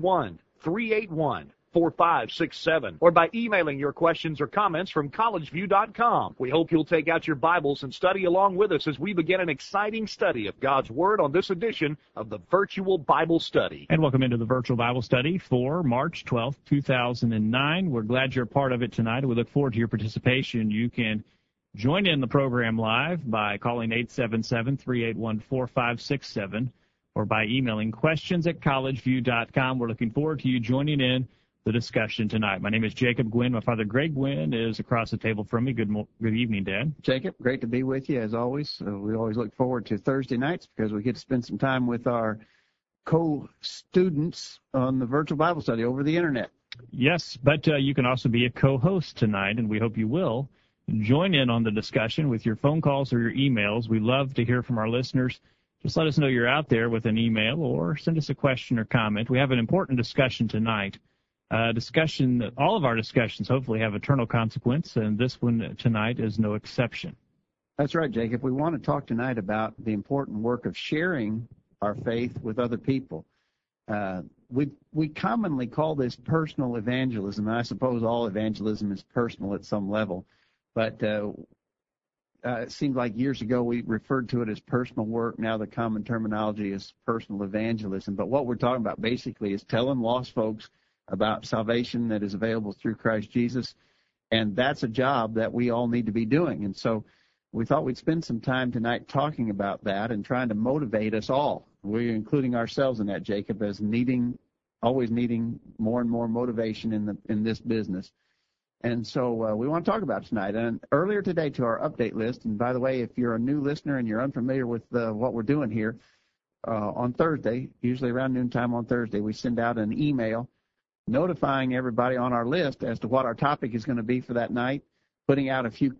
381 4567 or by emailing your questions or comments from collegeview.com. We hope you'll take out your Bibles and study along with us as we begin an exciting study of God's Word on this edition of the Virtual Bible Study. And welcome into the Virtual Bible Study for March 12th, 2009. We're glad you're a part of it tonight. We look forward to your participation. You can join in the program live by calling 877 381 4567 or by emailing questions at collegeview.com. We're looking forward to you joining in the discussion tonight. My name is Jacob Gwynn. My father, Greg Gwynn, is across the table from me. Good, mo- good evening, Dad. Jacob, great to be with you as always. Uh, we always look forward to Thursday nights because we get to spend some time with our co-students on the virtual Bible study over the internet. Yes, but uh, you can also be a co-host tonight, and we hope you will join in on the discussion with your phone calls or your emails. We love to hear from our listeners just let us know you're out there with an email or send us a question or comment. We have an important discussion tonight. Uh, discussion, all of our discussions hopefully have eternal consequence, and this one tonight is no exception. That's right, Jacob. We want to talk tonight about the important work of sharing our faith with other people. Uh, we we commonly call this personal evangelism, and I suppose all evangelism is personal at some level. But uh, uh, it seemed like years ago we referred to it as personal work. Now the common terminology is personal evangelism. But what we're talking about basically is telling lost folks about salvation that is available through Christ Jesus. And that's a job that we all need to be doing. And so we thought we'd spend some time tonight talking about that and trying to motivate us all. We're including ourselves in that, Jacob, as needing, always needing more and more motivation in the in this business. And so uh, we want to talk about tonight. And earlier today to our update list, and by the way, if you're a new listener and you're unfamiliar with uh, what we're doing here, uh, on Thursday, usually around noontime on Thursday, we send out an email notifying everybody on our list as to what our topic is going to be for that night, putting out a few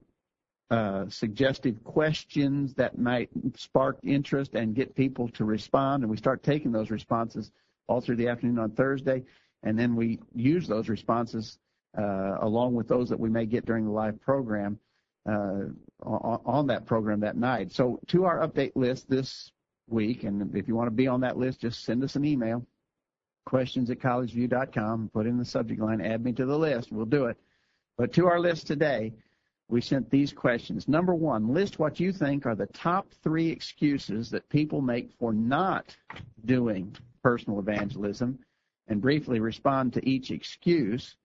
uh, suggestive questions that might spark interest and get people to respond. And we start taking those responses all through the afternoon on Thursday. And then we use those responses along with those that we may get during the live program uh, on that program that night. So to our update list this week, and if you want to be on that list, just send us an email, questions at collegeview.com, put in the subject line, add me to the list. We'll do it. But to our list today, we sent these questions. Number one, list what you think are the top three excuses that people make for not doing personal evangelism and briefly respond to each excuse.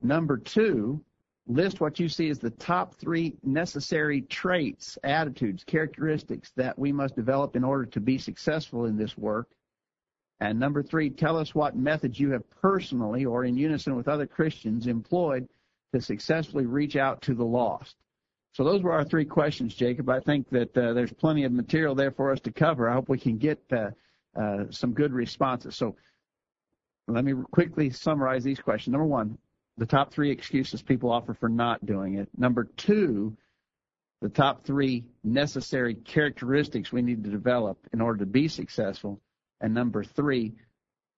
Number two, list what you see as the top three necessary traits, attitudes, characteristics that we must develop in order to be successful in this work. And number three, tell us what methods you have personally or in unison with other Christians employed to successfully reach out to the lost. So those were our three questions, Jacob. I think that uh, there's plenty of material there for us to cover. I hope we can get uh, uh, some good responses. So let me quickly summarize these questions. Number one, the top three excuses people offer for not doing it. Number two, the top three necessary characteristics we need to develop in order to be successful. And number three,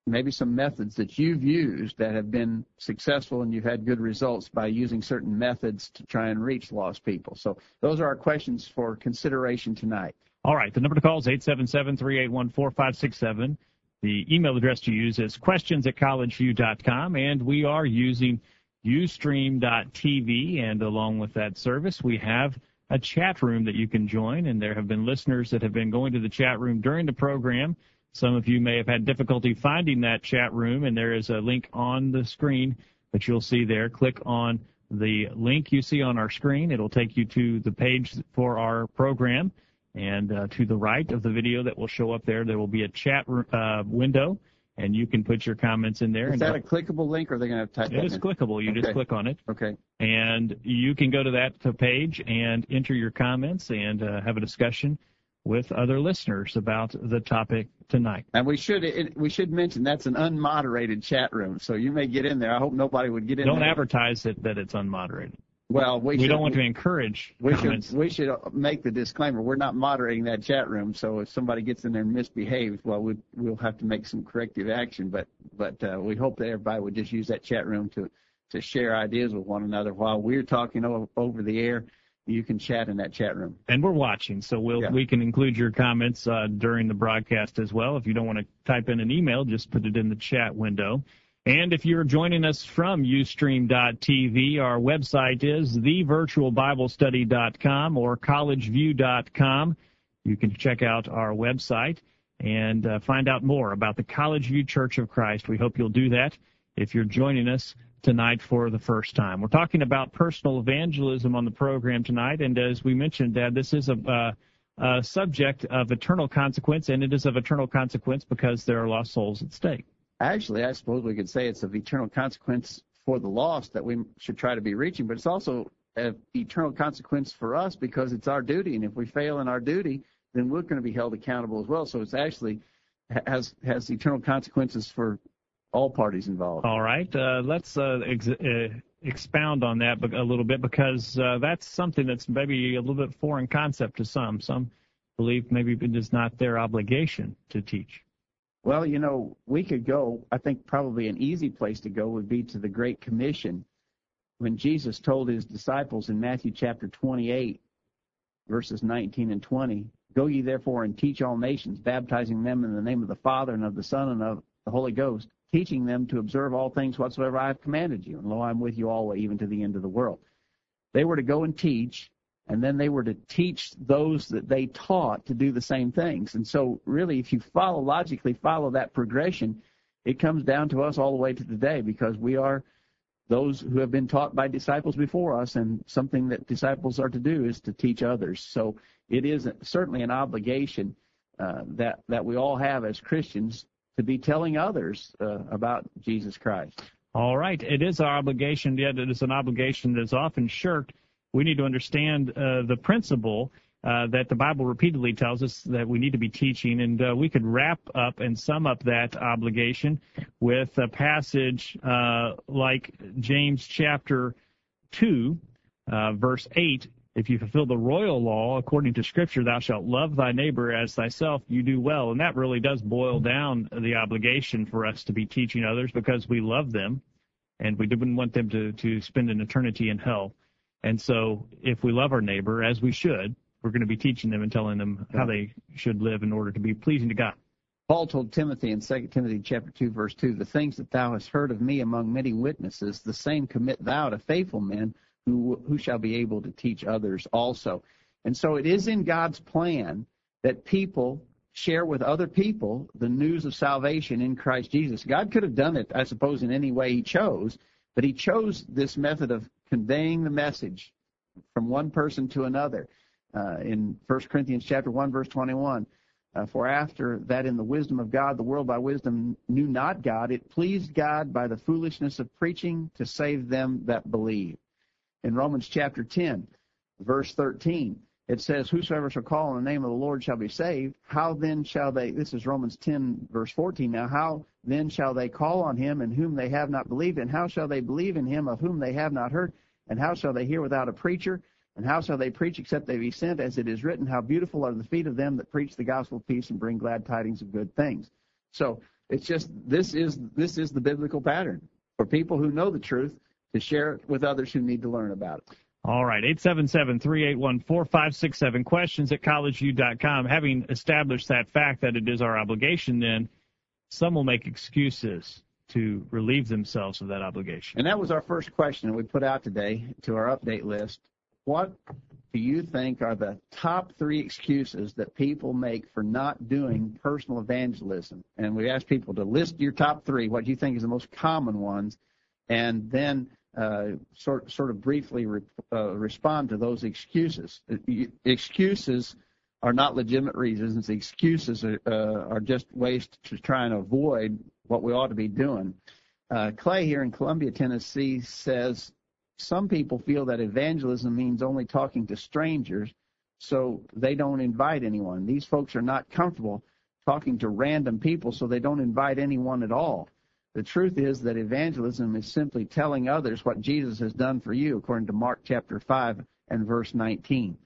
maybe some methods that you've used that have been successful and you've had good results by using certain methods to try and reach lost people. So those are our questions for consideration tonight. All right. The number to call is 877 381 4567. The email address to use is questions at collegeview.com, and we are using ustream.tv. And along with that service, we have a chat room that you can join. And there have been listeners that have been going to the chat room during the program. Some of you may have had difficulty finding that chat room, and there is a link on the screen that you'll see there. Click on the link you see on our screen. It'll take you to the page for our program and uh, to the right of the video that will show up there, there will be a chat uh, window, and you can put your comments in there. Is that a clickable link, or are they going to type It is in? clickable. You okay. just click on it. Okay. And you can go to that page and enter your comments and uh, have a discussion with other listeners about the topic tonight. And we should it, we should mention that's an unmoderated chat room, so you may get in there. I hope nobody would get in. Don't there. advertise it that it's unmoderated. Well, we, We should, don't want to encourage We comments. should we should make the disclaimer. We're not moderating that chat room, so if somebody gets in there and misbehaves, well, we, we'll have to make some corrective action. But but uh, we hope that everybody would just use that chat room to to share ideas with one another while we're talking over, over the air. You can chat in that chat room. and we're watching, so we'll Yeah. we can include your comments uh, during the broadcast as well. If you don't want to type in an email, just put it in the chat window. And if you're joining us from Ustream.tv, our website is thevirtualbiblestudy.com or collegeview.com. You can check out our website and uh, find out more about the College View Church of Christ. We hope you'll do that if you're joining us tonight for the first time. We're talking about personal evangelism on the program tonight, and as we mentioned, Dad, this is a, uh, a subject of eternal consequence, and it is of eternal consequence because there are lost souls at stake. Actually, I suppose we could say it's of eternal consequence for the lost that we should try to be reaching, but it's also of eternal consequence for us because it's our duty, and if we fail in our duty, then we're going to be held accountable as well. So it's actually has has eternal consequences for all parties involved. All right, uh, let's uh, ex- uh, expound on that a little bit because uh, that's something that's maybe a little bit foreign concept to some. Some believe maybe it is not their obligation to teach. Well, you know, we could go. I think probably an easy place to go would be to the Great Commission when Jesus told his disciples in Matthew chapter 28, verses 19 and 20, Go ye therefore and teach all nations, baptizing them in the name of the Father and of the Son and of the Holy Ghost, teaching them to observe all things whatsoever I have commanded you. And lo, I'm with you always, even to the end of the world. They were to go and teach, and then they were to teach those that they taught to do the same things. And so, really, if you follow logically follow that progression, it comes down to us all the way to today because we are those who have been taught by disciples before us, and something that disciples are to do is to teach others. So it is certainly an obligation uh, that that we all have as Christians to be telling others uh, about Jesus Christ. All right, it is our obligation, yet it is an obligation that is often shirked. We need to understand uh, the principle uh, that the Bible repeatedly tells us that we need to be teaching, and uh, we could wrap up and sum up that obligation with a passage uh, like James chapter 2, uh, verse 8. If you fulfill the royal law according to Scripture, thou shalt love thy neighbor as thyself, you do well. And that really does boil down the obligation for us to be teaching others because we love them and we wouldn't want them to, to spend an eternity in hell. And so if we love our neighbor, as we should, we're going to be teaching them and telling them how they should live in order to be pleasing to God. Paul told Timothy in 2 Timothy chapter 2 verse 2, the things that thou hast heard of me among many witnesses, the same commit thou to faithful men who who shall be able to teach others also. And so it is in God's plan that people share with other people the news of salvation in Christ Jesus. God could have done it, I suppose, in any way he chose, but he chose this method of conveying the message from one person to another. Uh, in 1 Corinthians chapter 1 verse 21, uh, for after that in the wisdom of God, the world by wisdom knew not God, it pleased God by the foolishness of preaching to save them that believe. In Romans chapter 10, verse 13, it says, Whosoever shall call on the name of the Lord shall be saved. How then shall they, this is Romans 10, verse 14 now, how then shall they call on him in whom they have not believed? And how shall they believe in him of whom they have not heard? And how shall they hear without a preacher? And how shall they preach except they be sent? As it is written, How beautiful are the feet of them that preach the gospel of peace and bring glad tidings of good things. So it's just this is this is the biblical pattern for people who know the truth to share it with others who need to learn about it. All right, 877-381-4567, questions at collegeview.com. Having established that fact that it is our obligation, then some will make excuses to relieve themselves of that obligation. And that was our first question that we put out today to our update list. What do you think are the top three excuses that people make for not doing personal evangelism? And we asked people to list your top three, what do you think is the most common ones, and then uh, sort sort of briefly re, uh, respond to those excuses. Excuses are not legitimate reasons. The Excuses are, uh, are just ways to try and avoid what we ought to be doing. Uh, Clay here in Columbia, Tennessee says some people feel that evangelism means only talking to strangers, so they don't invite anyone. These folks are not comfortable talking to random people, so they don't invite anyone at all. The truth is that evangelism is simply telling others what Jesus has done for you, according to Mark chapter 5 and verse 19.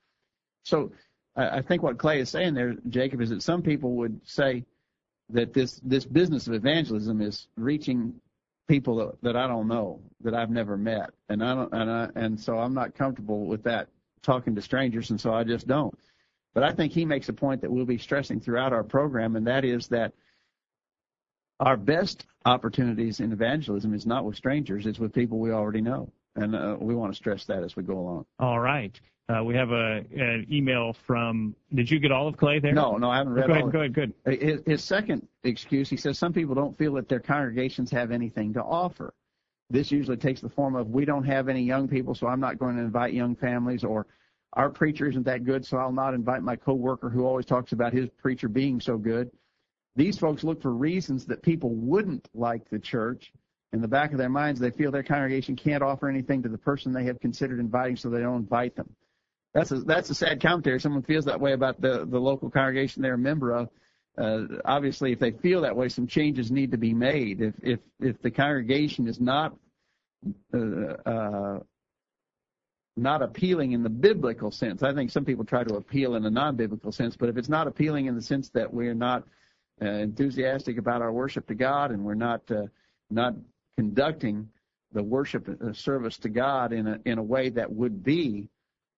So I think what Clay is saying there, Jacob, is that some people would say that this, this business of evangelism is reaching people that, that I don't know, that I've never met. And I don't, and I, and so I'm not comfortable with that talking to strangers, and so I just don't. But I think he makes a point that we'll be stressing throughout our program, and that is that our best opportunities in evangelism is not with strangers; it's with people we already know, and uh, we want to stress that as we go along. All right. Uh, we have a an email from. Did you get all of Clay there? No, no, I haven't read. Go all ahead. Go ahead. Good. His, his second excuse, he says, some people don't feel that their congregations have anything to offer. This usually takes the form of we don't have any young people, so I'm not going to invite young families, or our preacher isn't that good, so I'll not invite my coworker who always talks about his preacher being so good. These folks look for reasons that people wouldn't like the church. In the back of their minds, they feel their congregation can't offer anything to the person they have considered inviting, so they don't invite them. That's a that's a sad commentary. Someone feels that way about the the local congregation they're a member of. Uh, obviously, if they feel that way, some changes need to be made. If if if the congregation is not uh, uh, not appealing in the biblical sense, I think some people try to appeal in a non-biblical sense. But if it's not appealing in the sense that we're not uh, enthusiastic about our worship to God and we're not uh, not conducting the worship uh, service to God in a in a way that would be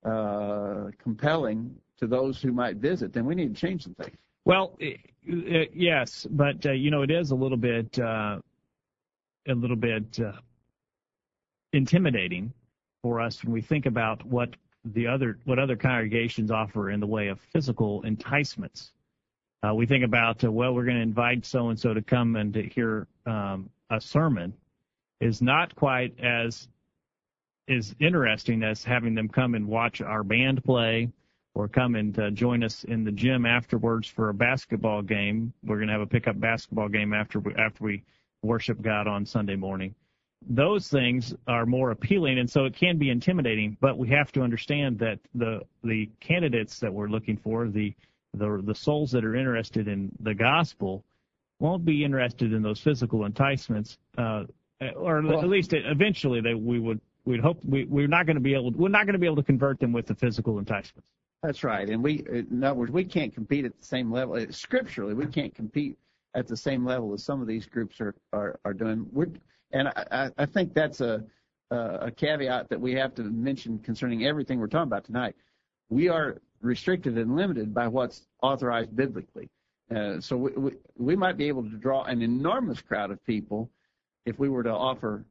uh, compelling to those who might visit, then we need to change some things. Well, yes, but uh, you know it is a little bit uh, a little bit uh, intimidating for us when we think about what the other what other congregations offer in the way of physical enticements. Uh, we think about uh, well, we're going to invite so and so to come and to hear um, a sermon is not quite as is interesting as having them come and watch our band play or come and uh, join us in the gym afterwards for a basketball game. We're going to have a pickup basketball game after we, after we worship God on Sunday morning. Those things are more appealing, and so it can be intimidating. But we have to understand that the the candidates that we're looking for, the the the souls that are interested in the gospel, won't be interested in those physical enticements, uh, or well, at least eventually they we would we'd hope we, we're not going to be able we're not going to be able to convert them with the physical enticements. That's right, and we in other words we can't compete at the same level scripturally. We can't compete at the same level as some of these groups are are, are doing. We're, and I, I think that's a a caveat that we have to mention concerning everything we're talking about tonight. We are restricted and limited by what's authorized biblically. Uh, so we, we, we might be able to draw an enormous crowd of people if we were to offer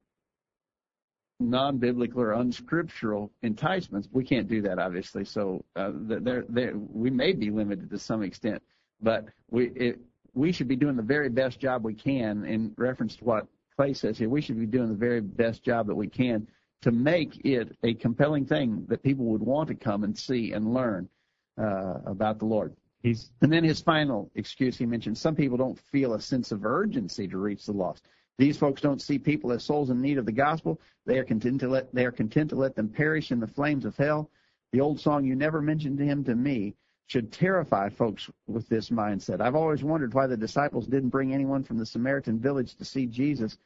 non-biblical or unscriptural enticements. We can't do that, obviously. So uh, they're, they're, we may be limited to some extent, but we it, we should be doing the very best job we can. In reference to what Clay says here, we should be doing the very best job that we can to make it a compelling thing that people would want to come and see and learn uh, about the Lord. He's, and then his final excuse he mentioned: some people don't feel a sense of urgency to reach the lost. These folks don't see people as souls in need of the gospel. They are content to let they are content to let them perish in the flames of hell. The old song "You Never Mentioned Him to Me" should terrify folks with this mindset. I've always wondered why the disciples didn't bring anyone from the Samaritan village to see Jesus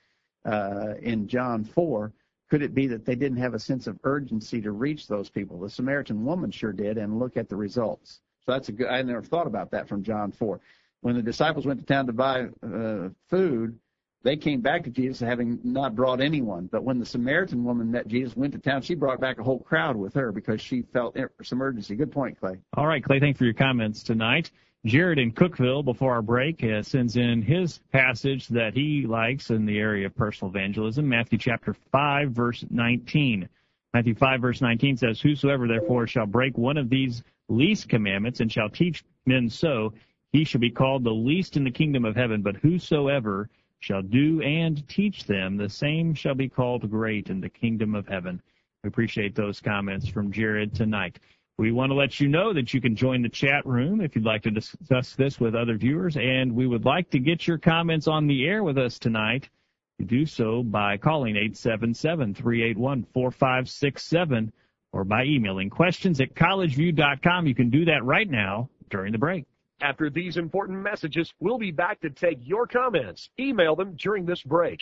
uh, in John 4. Could it be that they didn't have a sense of urgency to reach those people? The Samaritan woman sure did, and look at the results. So that's a good. I never thought about that from John 4. When the disciples went to town to buy uh, food, they came back to Jesus having not brought anyone. But when the Samaritan woman met Jesus, went to town, she brought back a whole crowd with her because she felt some urgency. Good point, Clay. All right, Clay, thanks for your comments tonight. Jared in Cookeville, before our break, uh, sends in his passage that he likes in the area of personal evangelism, Matthew chapter 5, verse 19. Matthew 5, verse 19 says, Whosoever therefore shall break one of these least commandments and shall teach men so, he shall be called the least in the kingdom of heaven. But whosoever shall do and teach them, the same shall be called great in the kingdom of heaven. We appreciate those comments from Jared tonight. We want to let you know that you can join the chat room if you'd like to discuss this with other viewers, and we would like to get your comments on the air with us tonight. You do so by calling 877-381-4567 or by emailing questions at collegeview.com. You can do that right now during the break. After these important messages, we'll be back to take your comments. Email them during this break.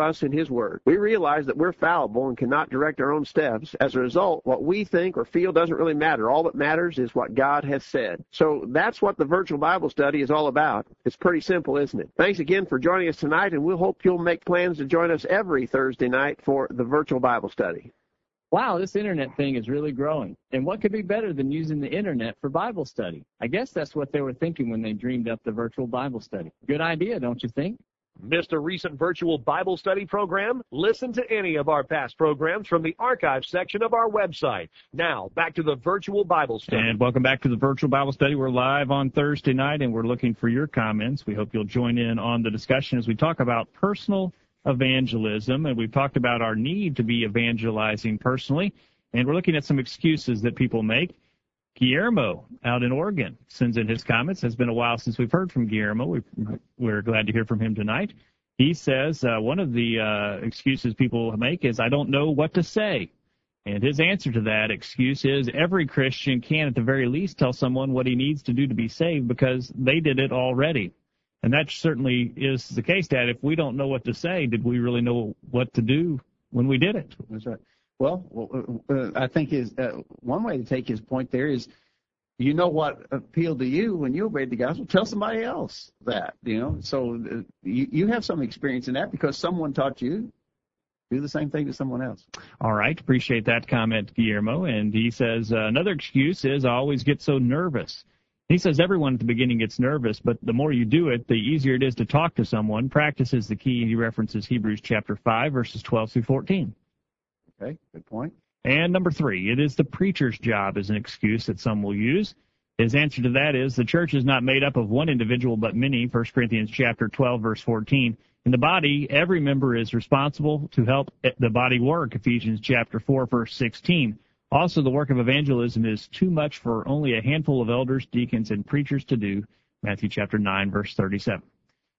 us in His Word. We realize that we're fallible and cannot direct our own steps. As a result, what we think or feel doesn't really matter. All that matters is what God has said. So that's what the virtual Bible study is all about. It's pretty simple, isn't it? Thanks again for joining us tonight, and we'll hope you'll make plans to join us every Thursday night for the virtual Bible study. Wow, this internet thing is really growing. And what could be better than using the internet for Bible study? I guess that's what they were thinking when they dreamed up the virtual Bible study. Good idea, don't you think? Missed a recent virtual Bible study program? Listen to any of our past programs from the archive section of our website. Now, back to the virtual Bible study. And welcome back to the virtual Bible study. We're live on Thursday night and we're looking for your comments. We hope you'll join in on the discussion as we talk about personal evangelism. And we've talked about our need to be evangelizing personally. And we're looking at some excuses that people make. Guillermo out in Oregon sends in his comments. It's been a while since we've heard from Guillermo. we are glad to hear from him tonight. He says uh, one of the uh, excuses people make is, I don't know what to say. And his answer to that excuse is every Christian can, at the very least, tell someone what he needs to do to be saved because they did it already. And that certainly is the case, Dad. If we don't know what to say, did we really know what to do when we did it? That's right. Well, uh, uh, I think uh, one way to take his point there is, you know what appealed to you when you obeyed the gospel. Tell somebody else that. You know, so you have some experience in that because someone taught you. Do the same thing to someone else. All right, appreciate that comment, Guillermo. And he says another excuse is I always get so nervous. He says everyone at the beginning gets nervous, but the more you do it, the easier it is to talk to someone. Practice is the key, he references Hebrews chapter 5, verses 12 through 14. Okay, good point. And number three, it is the preacher's job as an excuse that some will use. His answer to that is the church is not made up of one individual but many. 1 Corinthians chapter 12 verse 14. In the body, every member is responsible to help the body work. Ephesians chapter 4 verse 16. Also, the work of evangelism is too much for only a handful of elders, deacons, and preachers to do. Matthew chapter 9 verse 37.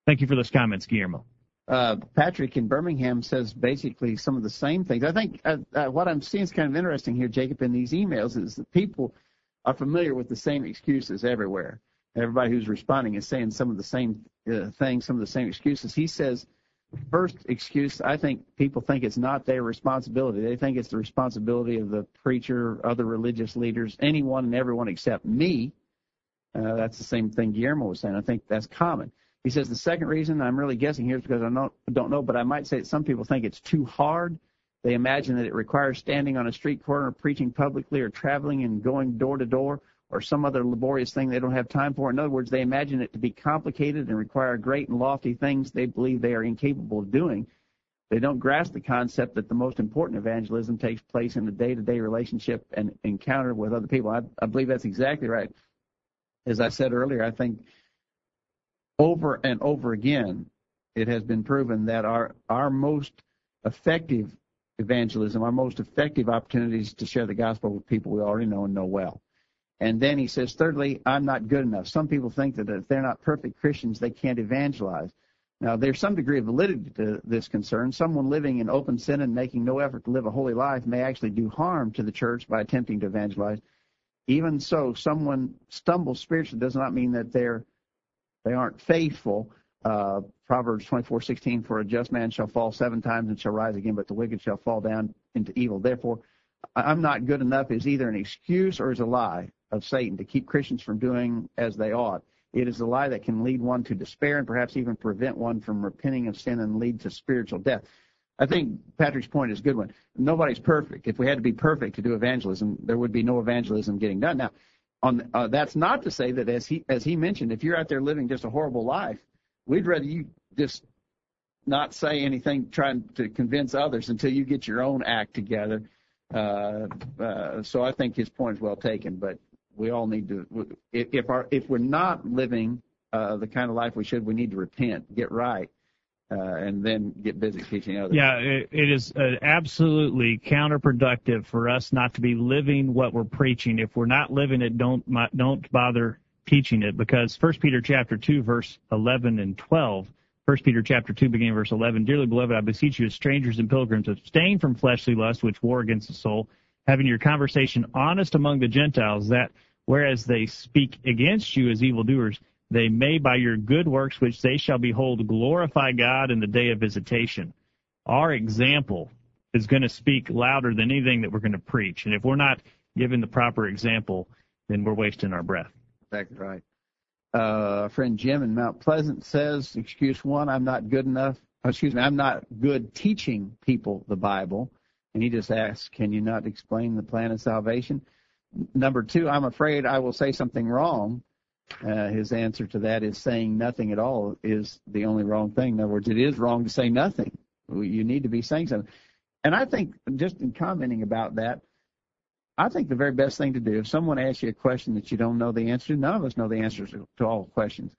Thank you for those comments, Guillermo uh, Patrick in Birmingham says basically some of the same things. I think uh, uh, what I'm seeing is kind of interesting here, Jacob, in these emails is that people are familiar with the same excuses everywhere. Everybody who's responding is saying some of the same uh, things, some of the same excuses. He says, first excuse, I think people think it's not their responsibility. They think it's the responsibility of the preacher, other religious leaders, anyone and everyone except me. Uh, that's the same thing Guillermo was saying. I think that's common. He says the second reason I'm really guessing here is because I don't, don't know, but I might say that some people think it's too hard. They imagine that it requires standing on a street corner, preaching publicly, or traveling and going door to door, or some other laborious thing they don't have time for. In other words, they imagine it to be complicated and require great and lofty things they believe they are incapable of doing. They don't grasp the concept that the most important evangelism takes place in the day-to-day relationship and encounter with other people. I, I believe that's exactly right. As I said earlier, I think over and over again, it has been proven that our our most effective evangelism, our most effective opportunities to share the gospel with people we already know and know well. And then he says, thirdly, I'm not good enough. Some people think that if they're not perfect Christians, they can't evangelize. Now, there's some degree of validity to this concern. Someone living in open sin and making no effort to live a holy life may actually do harm to the church by attempting to evangelize. Even so, someone stumbles spiritually does not mean that they're they aren't faithful. Uh, Proverbs 24:16, for a just man shall fall seven times and shall rise again, but the wicked shall fall down into evil. Therefore, I'm not good enough is either an excuse or is a lie of Satan to keep Christians from doing as they ought. It is a lie that can lead one to despair and perhaps even prevent one from repenting of sin and lead to spiritual death. I think Patrick's point is a good one. Nobody's perfect. If we had to be perfect to do evangelism, there would be no evangelism getting done. Now, on uh, that's not to say that as he as he mentioned, if you're out there living just a horrible life, we'd rather you just not say anything trying to convince others until you get your own act together. Uh, uh, so I think his point is well taken. But we all need to, if, if our if we're not living uh, the kind of life we should, we need to repent, get right, and then get busy teaching others. Yeah, it, it is uh, absolutely counterproductive for us not to be living what we're preaching. If we're not living it, don't don't bother teaching it because First Peter chapter two verse eleven and twelve. First Peter chapter two, beginning verse eleven. Dearly beloved, I beseech you, as strangers and pilgrims, abstain from fleshly lusts which war against the soul, having your conversation honest among the Gentiles, that whereas they speak against you as evildoers, they may by your good works which they shall behold glorify God in the day of visitation. Our example is going to speak louder than anything that we're going to preach. And if we're not giving the proper example, then we're wasting our breath. Exactly right. Uh, friend Jim in Mount Pleasant says, excuse one, I'm not good enough. Excuse me, I'm not good teaching people the Bible. And he just asks, can you not explain the plan of salvation? Number two, I'm afraid I will say something wrong. Uh, his answer to that is saying nothing at all is the only wrong thing. In other words, it is wrong to say nothing. You need to be saying something. And I think, just in commenting about that, I think the very best thing to do, if someone asks you a question that you don't know the answer to, none of us know the answers to all questions.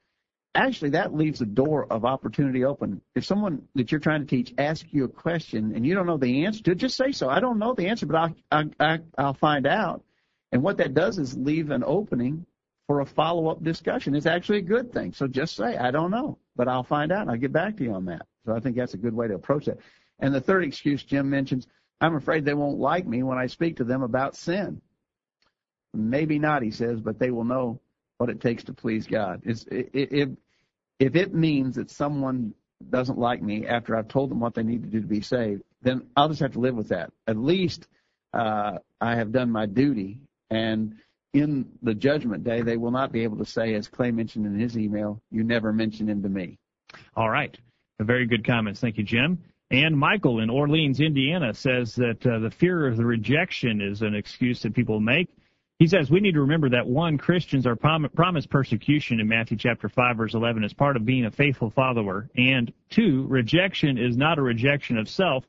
Actually, that leaves a door of opportunity open. If someone that you're trying to teach asks you a question and you don't know the answer to it, just say so. I don't know the answer, but I'll, I, I, I'll find out. And what that does is leave an opening for a follow-up discussion. It's actually a good thing. So just say, I don't know, but I'll find out and I'll get back to you on that. So I think that's a good way to approach it. And the third excuse Jim mentions, I'm afraid they won't like me when I speak to them about sin. Maybe not, he says, but they will know what it takes to please God. It's, if, if it means that someone doesn't like me after I've told them what they need to do to be saved, then I'll just have to live with that. At least uh, I have done my duty and in the judgment day, they will not be able to say, as Clay mentioned in his email, you never mentioned him to me. All right. Very good comments. Thank you, Jim. And Michael in Orleans, Indiana says that uh, the fear of the rejection is an excuse that people make. He says we need to remember that one, Christians are prom- promised persecution in Matthew chapter 5 verse 11 as part of being a faithful follower. And two, rejection is not a rejection of self,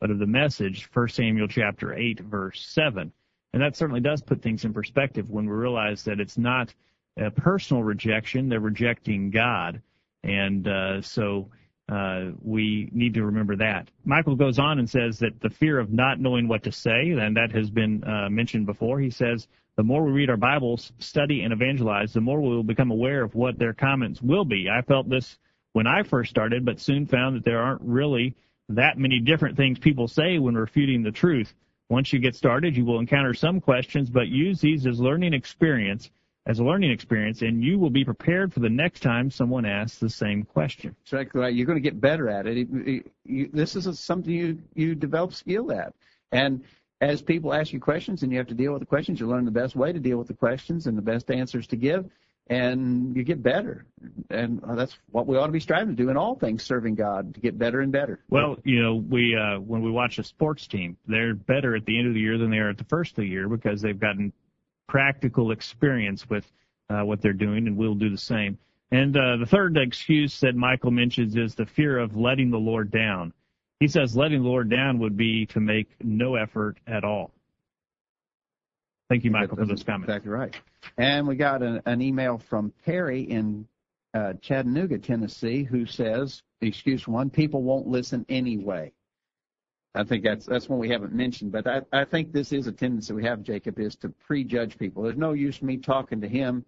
but of the message, 1 Samuel chapter 8 verse 7. And that certainly does put things in perspective when we realize that it's not a personal rejection, they're rejecting God. And uh, so uh, we need to remember that. Michael goes on and says that the fear of not knowing what to say, and that has been uh, mentioned before. He says the more we read our Bibles, study, and evangelize, the more we will become aware of what their comments will be. I felt this when I first started, but soon found that there aren't really that many different things people say when refuting the truth. Once you get started, you will encounter some questions, but use these as learning experience, as a learning experience, and you will be prepared for the next time someone asks the same question. Exactly right. You're going to get better at it. this is something you you develop skill at, and as people ask you questions and you have to deal with the questions, you learn the best way to deal with the questions and the best answers to give and you get better. And that's what we ought to be striving to do in all things, serving God to get better and better. Well, you know, we uh, when we watch a sports team, they're better at the end of the year than they are at the first of the year because they've gotten practical experience with uh, what they're doing, and we'll do the same. And uh, the third excuse that Michael mentions is the fear of letting the Lord down. He says letting the Lord down would be to make no effort at all. Thank you, Michael, for those comments. Exactly right. And we got an, an email from Perry in uh, Chattanooga, Tennessee, who says, excuse one, people won't listen anyway. I think that's that's one we haven't mentioned, but I, I think this is a tendency we have, Jacob, is to prejudge people. There's no use me talking to him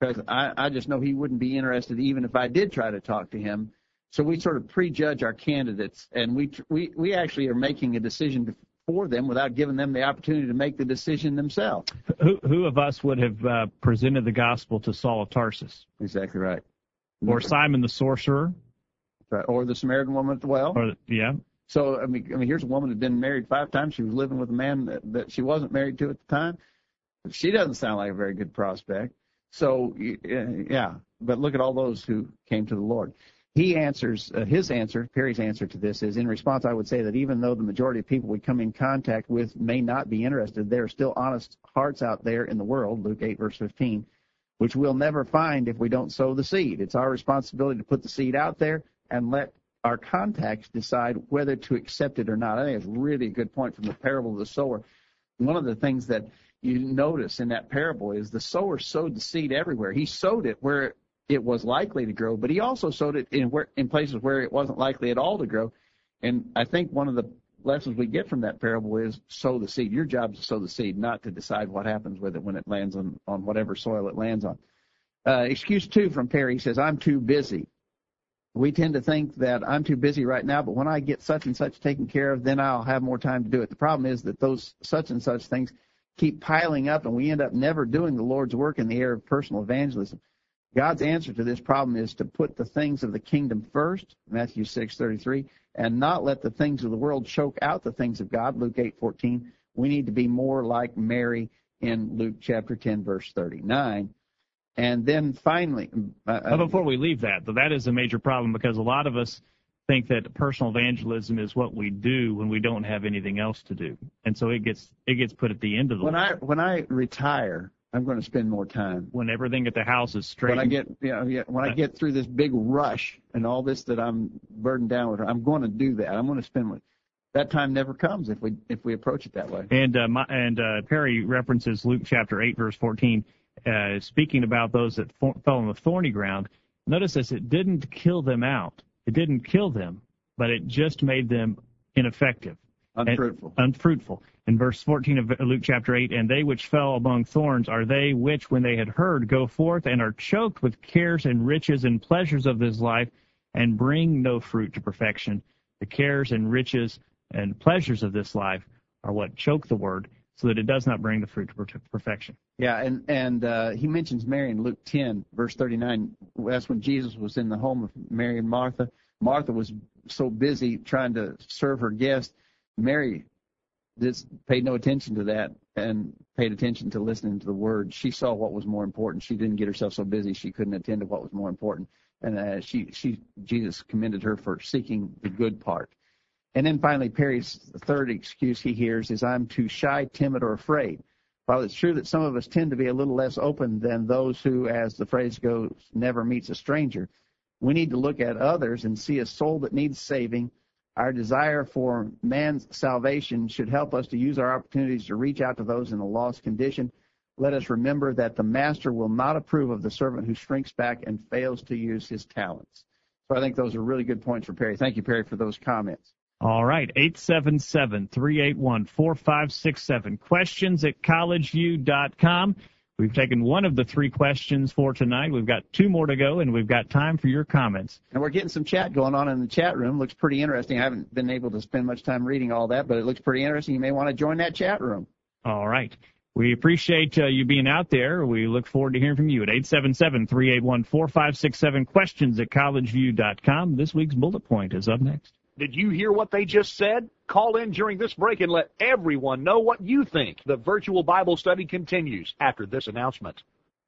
because I, I just know he wouldn't be interested even if I did try to talk to him. So we sort of prejudge our candidates, and we we we actually are making a decision for them without giving them the opportunity to make the decision themselves. Who, who of us would have uh, presented the gospel to Saul of Tarsus? Exactly right. Or Simon the sorcerer? Right. Or the Samaritan woman at the well? Or, yeah. So I mean, I mean, here's a woman who'd been married five times. She was living with a man that, that she wasn't married to at the time. She doesn't sound like a very good prospect. So yeah, but look at all those who came to the Lord he answers uh, his answer perry's answer to this is in response i would say that even though the majority of people we come in contact with may not be interested there are still honest hearts out there in the world luke 8 verse 15 which we'll never find if we don't sow the seed. It's our responsibility to put the seed out there and let our contacts decide whether to accept it or not. I think it's really a good point from the parable of the sower. One of the things that you notice in that parable is the sower sowed the seed everywhere. He sowed it where it was likely to grow, but he also sowed it in where in places where it wasn't likely at all to grow. And I think one of the lessons we get from that parable is sow the seed. Your job is to sow the seed, not to decide what happens with it when it lands on, on whatever soil it lands on. Uh, excuse two from Perry says, I'm too busy. We tend to think that I'm too busy right now, but when I get such and such taken care of, then I'll have more time to do it. The problem is that those such and such things keep piling up and we end up never doing the Lord's work in the area of personal evangelism. God's answer to this problem is to put the things of the kingdom first, Matthew 6:33, and not let the things of the world choke out the things of God, Luke 8:14. We need to be more like Mary in Luke chapter 10 verse 39. And then finally, uh, uh before we leave that, though, that is a major problem because a lot of us think that personal evangelism is what we do when we don't have anything else to do, and so it gets it gets put at the end of the. When I when I retire, I'm going to spend more time. When everything at the house is straight. When I get, you know, yeah, when I get through this big rush and all this that I'm burdened down with, I'm going to do that. I'm going to spend. That time never comes if we if we approach it that way. And uh, my, and uh, Perry references Luke chapter eight verse fourteen, uh, speaking about those that fell on the thorny ground. Notice this: it didn't kill them out. It didn't kill them, but it just made them ineffective. Unfruitful. Unfruitful. In verse 14 of Luke chapter 8, and they which fell among thorns are they which, when they had heard, go forth and are choked with cares and riches and pleasures of this life, and bring no fruit to perfection. The cares and riches and pleasures of this life are what choke the word, so that it does not bring the fruit to perfection. Yeah, and and uh, he mentions Mary in Luke 10, verse 39. That's when Jesus was in the home of Mary and Martha. Martha was so busy trying to serve her guests Mary just paid no attention to that and paid attention to listening to the word. She saw what was more important. She didn't get herself so busy she couldn't attend to what was more important. And uh, she, she, Jesus commended her for seeking the good part. And then finally, Perry's third excuse he hears is, I'm too shy, timid, or afraid. While it's true that some of us tend to be a little less open than those who, as the phrase goes, never meets a stranger, we need to look at others and see a soul that needs saving our desire for man's salvation should help us to use our opportunities to reach out to those in a lost condition. Let us remember that the master will not approve of the servant who shrinks back and fails to use his talents. So I think those are really good points for Perry. Thank you, Perry, for those comments. All right, 877-381-4567. Questions at collegeview.com. We've taken one of the three questions for tonight. We've got two more to go, and we've got time for your comments. And we're getting some chat going on in the chat room. Looks pretty interesting. I haven't been able to spend much time reading all that, but it looks pretty interesting. You may want to join that chat room. All right. We appreciate uh, you being out there. We look forward to hearing from you at 877-381-4567. Questions at collegeview.com. This week's bullet point is up next. Did you hear what they just said? Call in during this break and let everyone know what you think. The virtual Bible study continues after this announcement.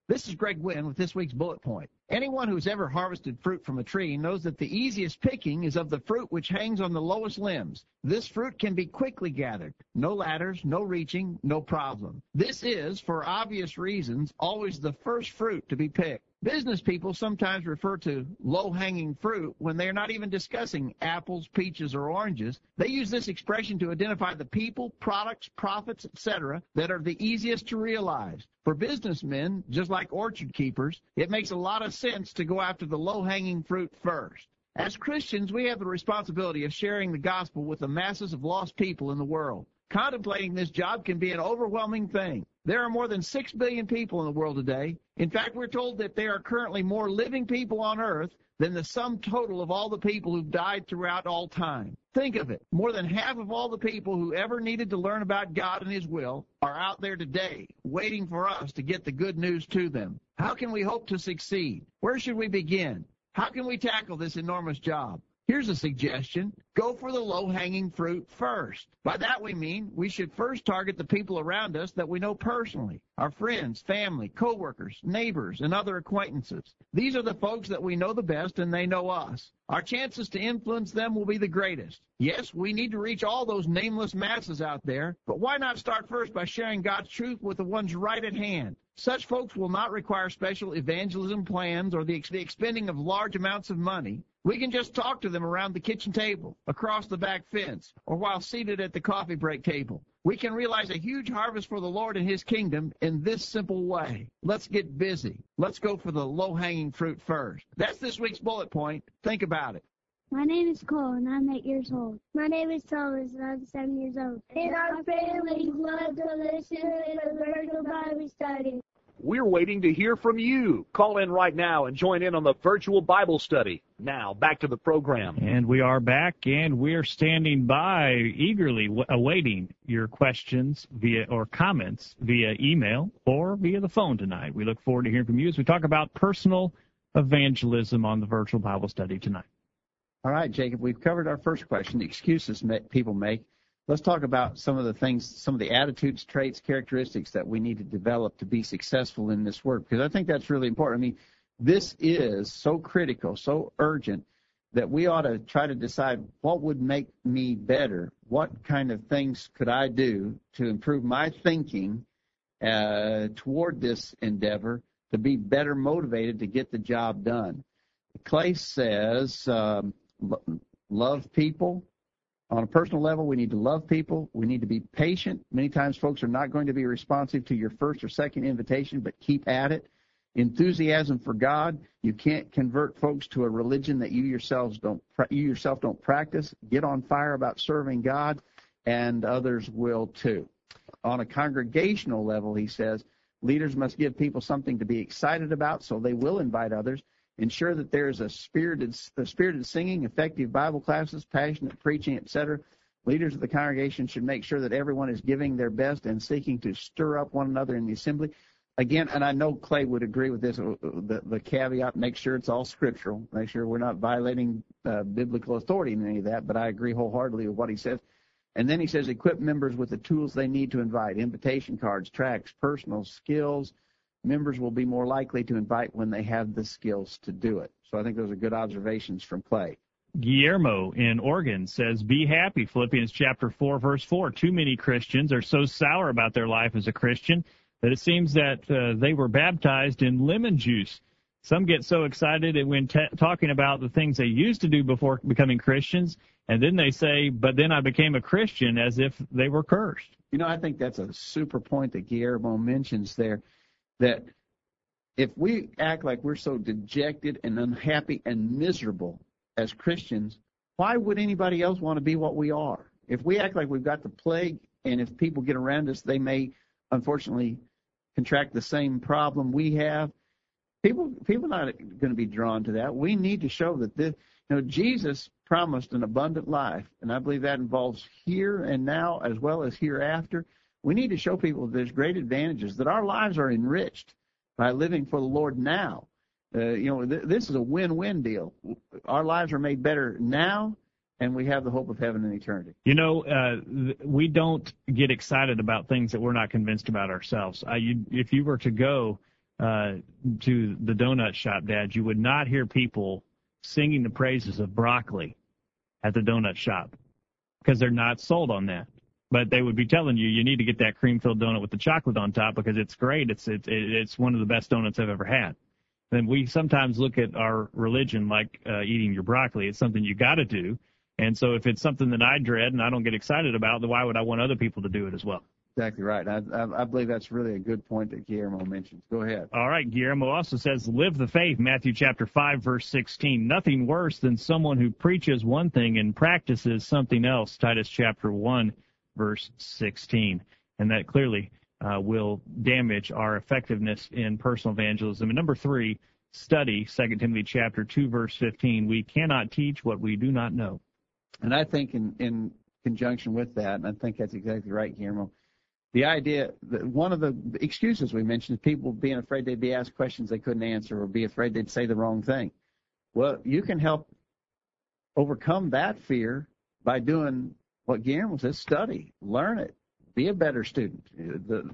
This is Greg Gwynn with this week's bullet point. Anyone who's ever harvested fruit from a tree knows that the easiest picking is of the fruit which hangs on the lowest limbs. This fruit can be quickly gathered. No ladders, no reaching, no problem. This is, for obvious reasons, always the first fruit to be picked. Business people sometimes refer to low-hanging fruit when they are not even discussing apples, peaches, or oranges. They use this expression to identify the people, products, profits, etc. that are the easiest to realize. For businessmen, just like orchard keepers, it makes a lot of sense to go after the low-hanging fruit first. As Christians, we have the responsibility of sharing the gospel with the masses of lost people in the world. Contemplating this job can be an overwhelming thing. There are more than 6 billion people in the world today. In fact, we're told that there are currently more living people on earth than the sum total of all the people who've died throughout all time. Think of it. More than half of all the people who ever needed to learn about God and His will are out there today, waiting for us to get the good news to them. How can we hope to succeed? Where should we begin? How can we tackle this enormous job? Here's a suggestion. Go for the low-hanging fruit first. By that we mean we should first target the people around us that we know personally. Our friends, family, coworkers, neighbors, and other acquaintances. These are the folks that we know the best and they know us. Our chances to influence them will be the greatest. Yes, we need to reach all those nameless masses out there, but why not start first by sharing God's truth with the ones right at hand? Such folks will not require special evangelism plans or the, expending of large amounts of money. We can just talk to them around the kitchen table, across the back fence, or while seated at the coffee break table. We can realize a huge harvest for the Lord and His kingdom in this simple way. Let's get busy. Let's go for the low hanging fruit first. That's this week's bullet point. Think about it. My name is Cole, and I'm eight years old. My name is Thomas, and I'm seven years old. And our families love to listen to the virtual Bible study. We're waiting to hear from you. Call in right now and join in on the virtual Bible study. Now, back to the program. And we are back, and we're standing by eagerly awaiting your questions via or comments via email or via the phone tonight. We look forward to hearing from you as we talk about personal evangelism on the virtual Bible study tonight. All right, Jacob, we've covered our first question, the excuses people make. Let's talk about some of the things, some of the attitudes, traits, characteristics that we need to develop to be successful in this work, because I think that's really important. I mean, this is so critical, so urgent that we ought to try to decide what would make me better. What kind of things could I do to improve my thinking uh, toward this endeavor to be better motivated to get the job done? Clay says, um, love people, on a personal level, we need to love people. We need to be patient. Many times, folks are not going to be responsive to your first or second invitation, but keep at it. Enthusiasm for God. You can't convert folks to a religion that you yourselves don't you yourself don't practice. Get on fire about serving God, and others will too. On a congregational level, he says, leaders must give people something to be excited about, so they will invite others ensure that there is a spirited, a spirited singing, effective Bible classes, passionate preaching, etc. Leaders of the congregation should make sure that everyone is giving their best and seeking to stir up one another in the assembly. Again, and I know Clay would agree with this, uh, the, the caveat, make sure it's all scriptural, make sure we're not violating uh, biblical authority in any of that, but I agree wholeheartedly with what he says. And then he says equip members with the tools they need to invite, invitation cards, tracts, personal skills, members will be more likely to invite when they have the skills to do it. So I think those are good observations from Clay. Guillermo in Oregon says, Be happy. Philippians chapter 4, verse 4. Too many Christians are so sour about their life as a Christian that it seems that uh, they were baptized in lemon juice. Some get so excited when t- talking about the things they used to do before becoming Christians, and then they say, But then I became a Christian as if they were cursed. You know, I think that's a super point that Guillermo mentions there that if we act like we're so dejected and unhappy and miserable as Christians, why would anybody else want to be what we are? If we act like we've got the plague, and if people get around us, they may unfortunately contract the same problem we have. People, people are not going to be drawn to that. We need to show that this, you know, Jesus promised an abundant life, and I believe that involves here and now as well as hereafter. We need to show people there's great advantages, that our lives are enriched by living for the Lord now. Uh, you know, th- this is a win-win deal. Our lives are made better now, and we have the hope of heaven and eternity. You know, uh, th- we don't get excited about things that we're not convinced about ourselves. You, if you were to go uh, to the donut shop, Dad, you would not hear people singing the praises of broccoli at the donut shop because they're not sold on that but they would be telling you you need to get that cream filled donut with the chocolate on top because it's great. It's it's it's one of the best donuts I've ever had. And we sometimes look at our religion like uh, eating your broccoli. It's something you got to do. And so if it's something that I dread and I don't get excited about, then why would I want other people to do it as well? Exactly right. I, I, I believe that's really a good point that Guillermo mentions. Go ahead. All right. Guillermo also says, live the faith, Matthew chapter 5, verse 16. Nothing worse than someone who preaches one thing and practices something else, Titus chapter 1 verse 16. And that clearly uh, will damage our effectiveness in personal evangelism. And number three, study 2 Timothy chapter 2, verse 15. We cannot teach what we do not know. And I think in, in conjunction with that, and I think that's exactly right, Guillermo, the idea that one of the excuses we mentioned is people being afraid they'd be asked questions they couldn't answer or be afraid they'd say the wrong thing. Well, you can help overcome that fear by doing what Guillermo says, study, learn it, be a better student,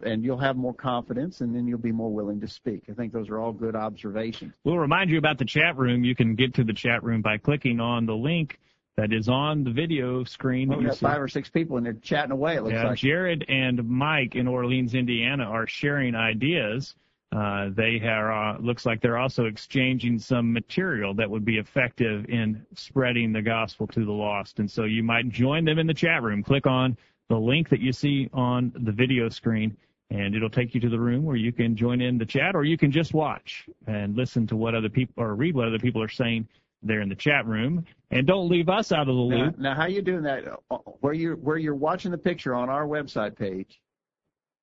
and you'll have more confidence, and then you'll be more willing to speak. I think those are all good observations. We'll remind you about the chat room. You can get to the chat room by clicking on the link that is on the video screen. Well, we got five or six people, and they're chatting away. It looks yeah, like Jared and Mike in Orleans, Indiana, are sharing ideas. Uh, they are uh, looks like they're also exchanging some material that would be effective in spreading the gospel to the lost. And so you might join them in the chat room. Click on the link that you see on the video screen, and it'll take you to the room where you can join in the chat, or you can just watch and listen to what other people or read what other people are saying there in the chat room. And don't leave us out of the loop. Now, now how you doing that? Where you where you're watching the picture on our website page,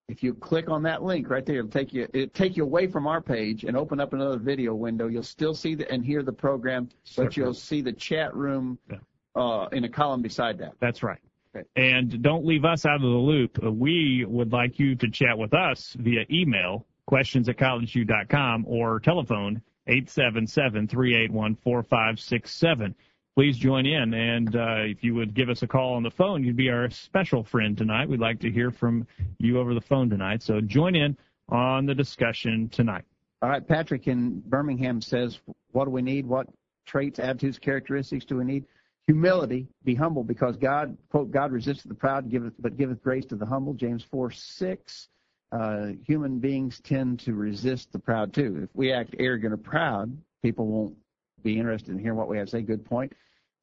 if you click on that link right there, it'll take you it'll take you away from our page and open up another video window. You'll still see the, and hear the program, but you'll see the chat room Yeah. uh, in a column beside that. That's right. Okay. And don't leave us out of the loop. We would like you to chat with us via email, questions at collegeview.com, or telephone 877-381-4567. Please join in, and uh, if you would give us a call on the phone, you'd be our special friend tonight. We'd like to hear from you over the phone tonight. So join in on the discussion tonight. All right, Patrick in Birmingham says, what do we need? What traits, attitudes, characteristics do we need? Humility, be humble because God, quote, God resists the proud, giveth, but giveth grace to the humble. James 4, 6. Uh, human beings tend to resist the proud too. If we act arrogant or proud, people won't be interested in hearing what we have to say. Good point.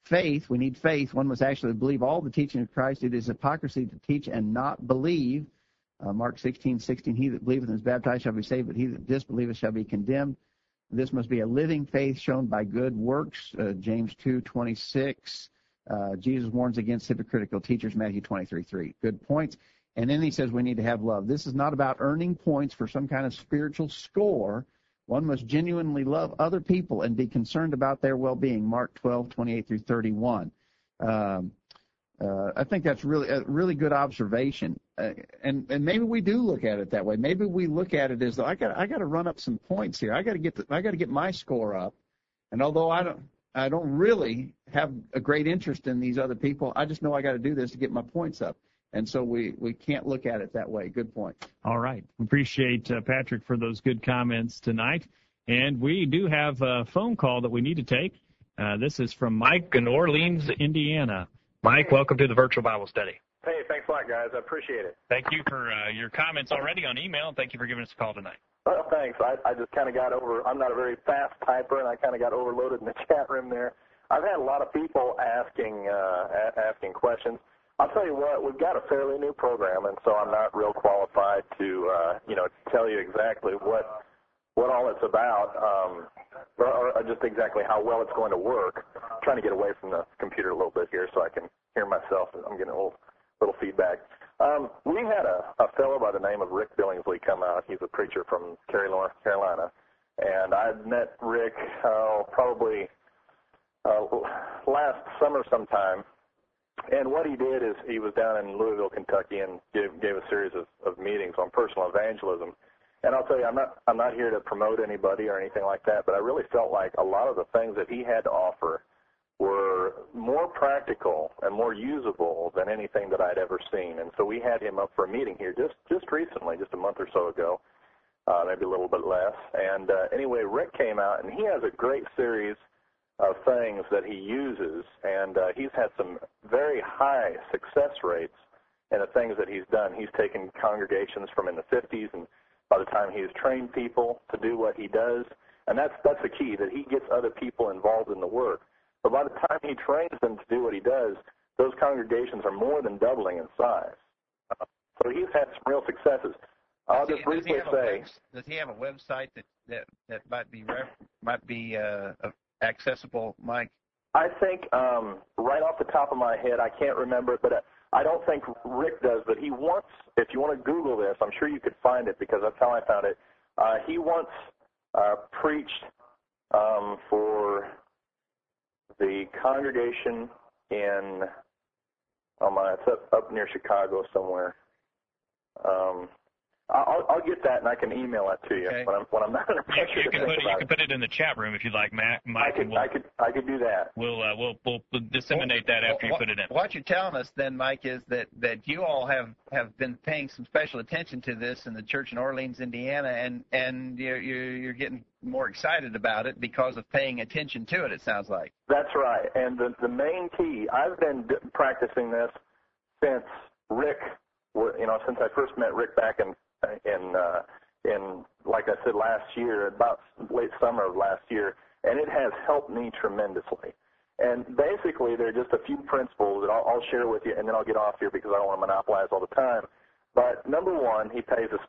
Faith, we need faith. One must actually believe all the teaching of Christ. It is hypocrisy to teach and not believe. Uh, Mark 16, 16, he that believeth and is baptized shall be saved, but he that disbelieveth shall be condemned. This must be a living faith shown by good works. Uh, James 2, 26. Uh, Jesus warns against hypocritical teachers, Matthew 23, 3. Good points. And then he says we need to have love. This is not about earning points for some kind of spiritual score. One must genuinely love other people and be concerned about their well-being. Mark 12, 28 through 31. Um, uh, I think that's really a really good observation, uh, and and maybe we do look at it that way. Maybe we look at it as though I got I got to run up some points here. I got to get the, I got to get my score up, and although I don't I don't really have a great interest in these other people, I just know I got to do this to get my points up, and so we we can't look at it that way. Good point. All right. Appreciate uh, Patrick for those good comments tonight. And we do have a phone call that we need to take. Uh, this is from Mike in Orleans, Indiana. Mike, welcome to the virtual Bible study. Hey, thanks a lot, guys. I appreciate it. Thank you for uh, your comments already on email. Thank you for giving us a call tonight. Well, thanks. I, I just kind of got over. I'm not a very fast typer, and I kind of got overloaded in the chat room there. I've had a lot of people asking uh, a- asking questions. I'll tell you what, we've got a fairly new program, and so I'm not real qualified to uh, you know tell you exactly what what all it's about, um, or, or just exactly how well it's going to work. I'm trying to get away from the computer a little bit here so I can hear myself. I'm getting a little little feedback. Um, we had a, a fellow by the name of Rick Billingsley come out. He's a preacher from Cary, North Carolina, and I met Rick uh, probably uh, last summer sometime. And what he did is he was down in Louisville, Kentucky, and gave, gave a series of, of meetings on personal evangelism. And I'll tell you, I'm not I'm not here to promote anybody or anything like that, but I really felt like a lot of the things that he had to offer were more practical and more usable than anything that I'd ever seen. And so we had him up for a meeting here just just recently, just a month or so ago, uh, maybe a little bit less. And uh, anyway, Rick came out and he has a great series of things that he uses, and uh, he's had some very high success rates in the things that he's done. He's taken congregations from in the 50s, and by the time he's trained people to do what he does, and that's that's the key that he gets other people involved in the work. But by the time he trains them to do what he does, those congregations are more than doubling in size. Uh, so he's had some real successes. I'll Does just he- does he briefly have a say. webs- Does he have a website that that that might be ref, might be uh, accessible, Mike? I think um, right off the top of my head, I can't remember it, but uh, I don't think Rick does. But he once, if you want to Google this, I'm sure you could find it because that's how I found it. Uh, he once uh, preached um, for the congregation in oh my, it's up, up near Chicago somewhere. Um, I'll, I'll get that and I can email it to you Okay. when I'm when I'm not in a You, pressure you to can put it, you can put it in the chat room if you'd like, Matt, I Mike, and could we'll I could I could do that. we'll, uh, we'll we'll we'll disseminate that after you put it in. What you're telling us then, Mike, is that that you all have have been paying some special attention to this in the church in Orleans, Indiana, and and you're you're, you're getting more excited about it because of paying attention to it. It sounds like. That's right. And the the main key, I've been practicing this since Rick, you know, since I first met Rick back in in uh, in like I said last year, about late summer of last year, and it has helped me tremendously. And basically, they're just a few principles that I'll, I'll share with you, and then I'll get off here because I don't want to monopolize all the time. But number one, he pays a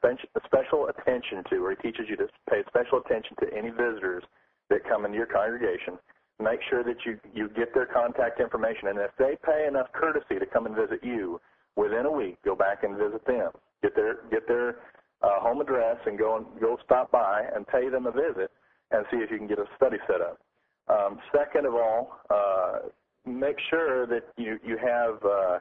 special attention to, or he teaches you to pay special attention to any visitors that come into your congregation. Make sure that you, you get their contact information, and if they pay enough courtesy to come and visit you, within a week, go back and visit them. Get their get their uh, home address and go and go stop by and pay them a visit and see if you can get a study set up. Um, second of all, uh, make sure that you you have uh,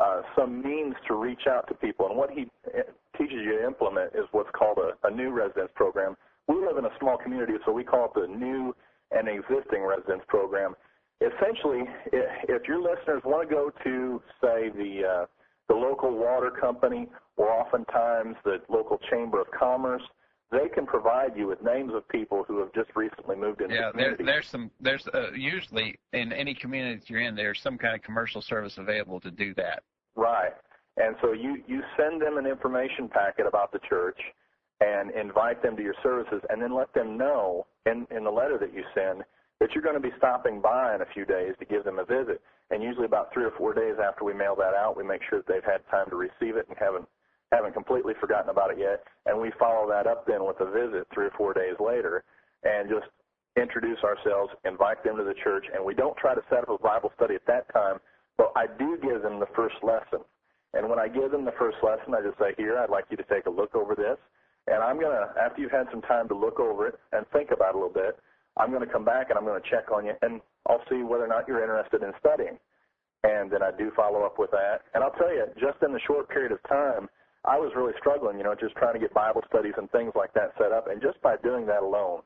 uh, some means to reach out to people. And what he uh, teaches you to implement is what's called a, a new residence program. We live in a small community, so we call it the new and existing residence program. Essentially, if your listeners want to go to, say, the uh, the local water company or oftentimes the local chamber of commerce, they can provide you with names of people who have just recently moved into yeah, the community. There, there's some. There's uh, usually in any community that you're in, there's some kind of commercial service available to do that. Right. And so you you send them an information packet about the church and invite them to your services, and then let them know in in the letter that you send that you're going to be stopping by in a few days to give them a visit. And usually about three or four days after we mail that out, we make sure that they've had time to receive it and haven't haven't completely forgotten about it yet. And we follow that up then with a visit three or four days later and just introduce ourselves, invite them to the church, and we don't try to set up a Bible study at that time, but I do give them the first lesson. And when I give them the first lesson, I just say, here, I'd like you to take a look over this. And I'm going to, after you've had some time to look over it and think about it a little bit, I'm going to come back and I'm going to check on you, and I'll see whether or not you're interested in studying. And then I do follow up with that. And I'll tell you, just in the short period of time, I was really struggling, you know, just trying to get Bible studies and things like that set up. And just by doing that alone,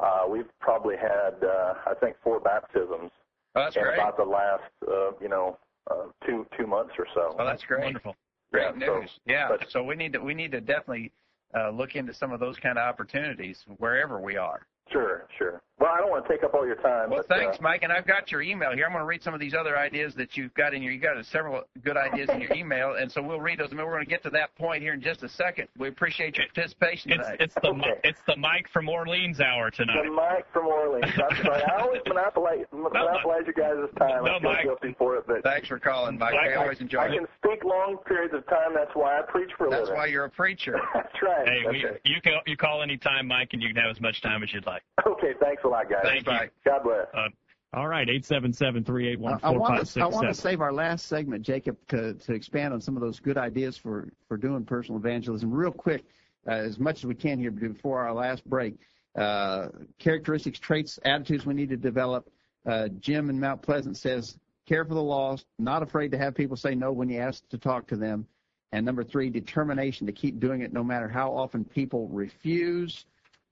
uh, we've probably had, uh, I think, four baptisms oh, in great. about the last, uh, you know, uh, two two months or so. Oh, that's great. Wonderful. Great Yeah, so- news. yeah. but- so we need to we need to definitely uh, look into some of those kind of opportunities wherever we are. Sure, sure. Well, I don't want to take up all your time. Well, but, thanks, uh, Mike. And I've got your email here. I'm going to read some of these other ideas that you've got in your. You've got several good ideas in your email, and so we'll read those. And we're going to get to that point here in just a second. We appreciate your participation It's tonight. it's the Okay. it's the Mike from Orleans hour tonight. The Mike from Orleans. I'm sorry. I always monopolize, monopolize your guys' time. No, I feel Mike. guilty for it, but Thanks for calling, Mike. Mike, I always enjoy I it. can speak long periods of time. That's why I preach for a That's living. why you're a preacher. That's right. Hey, we, okay. you can you call anytime, Mike, and you can have as much time as you'd like. okay, thanks a lot, guys. Thank you. God bless. Uh, all right, eight seven seven three eight one I want to I want to save our last segment, Jacob, to to expand on some of those good ideas for for doing personal evangelism real quick, uh, as much as we can here before our last break. Uh, characteristics, traits, attitudes we need to develop. Uh, Jim in Mount Pleasant says, care for the lost, not afraid to have people say no when you ask to talk to them. And number three, determination to keep doing it no matter how often people refuse.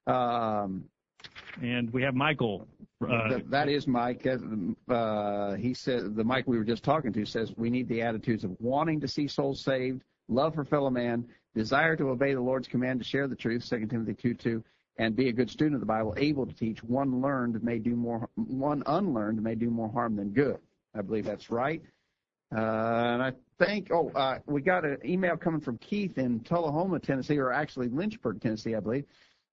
Um, And we have Michael. Uh, that is Mike. Uh, Uh, he said the Mike we were just talking to says we need the attitudes of wanting to see souls saved, love for fellow man, desire to obey the Lord's command to share the truth, 2 Timothy 2 2, and be a good student of the Bible, able to teach. One learned may do more, one unlearned may do more harm than good. I believe that's right. Uh, and I think, oh, uh, we got an email coming from Keith in Tullahoma, Tennessee, or actually Lynchburg, Tennessee, I believe.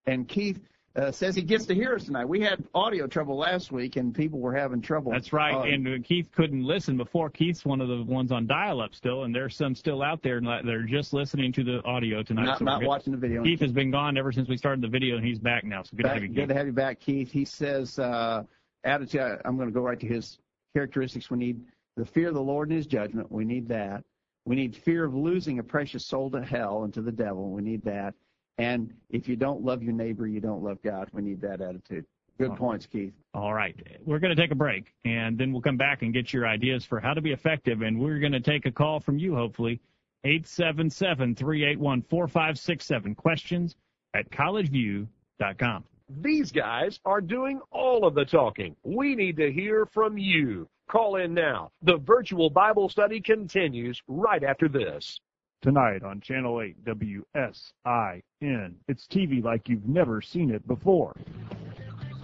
And Keith uh, says he gets to hear us tonight. We had audio trouble last week, and people were having trouble. That's right. Uh, and uh, Keith couldn't listen before. Keith's one of the ones on dial-up still, and there's some still out there. and They're just listening to the audio tonight. not so not watching the video. Keith has been gone ever since we started the video, and he's back now. So good Back- to have you, good Keith. to have you back, Keith. He says, uh, attitude. I'm going to go right to his characteristics. We need the fear of the Lord and His judgment. We need that. We need fear of losing a precious soul to hell and to the devil. We need that. And if you don't love your neighbor, you don't love God. We need that attitude. Good points, Keith. All right. We're going to take a break, and then we'll come back and get your ideas for how to be effective. And we're going to take a call from you, hopefully. 877 381 4567. Questions at collegeview.com. These guys are doing all of the talking. We need to hear from you. Call in now. The virtual Bible study continues right after this. Tonight on Channel 8 WSIN. It's TV like you've never seen it before.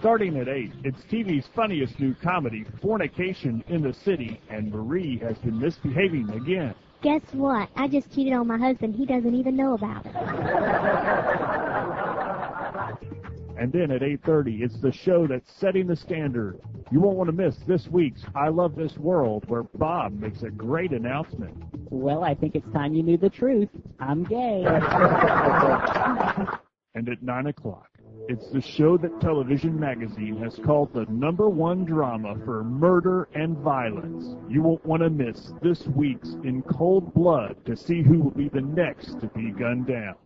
Starting at 8, it's TV's funniest new comedy, Fornication in the City, and Marie has been misbehaving again. Guess what? I just cheated on my husband. He doesn't even know about it. And then at 8.30, it's the show that's setting the standard. You won't want to miss this week's I Love This World, where Bob makes a great announcement. Well, I think it's time you knew the truth. I'm gay. and at 9 o'clock, it's the show that Television Magazine has called the number one drama for murder and violence. You won't want to miss this week's In Cold Blood to see who will be the next to be gunned down.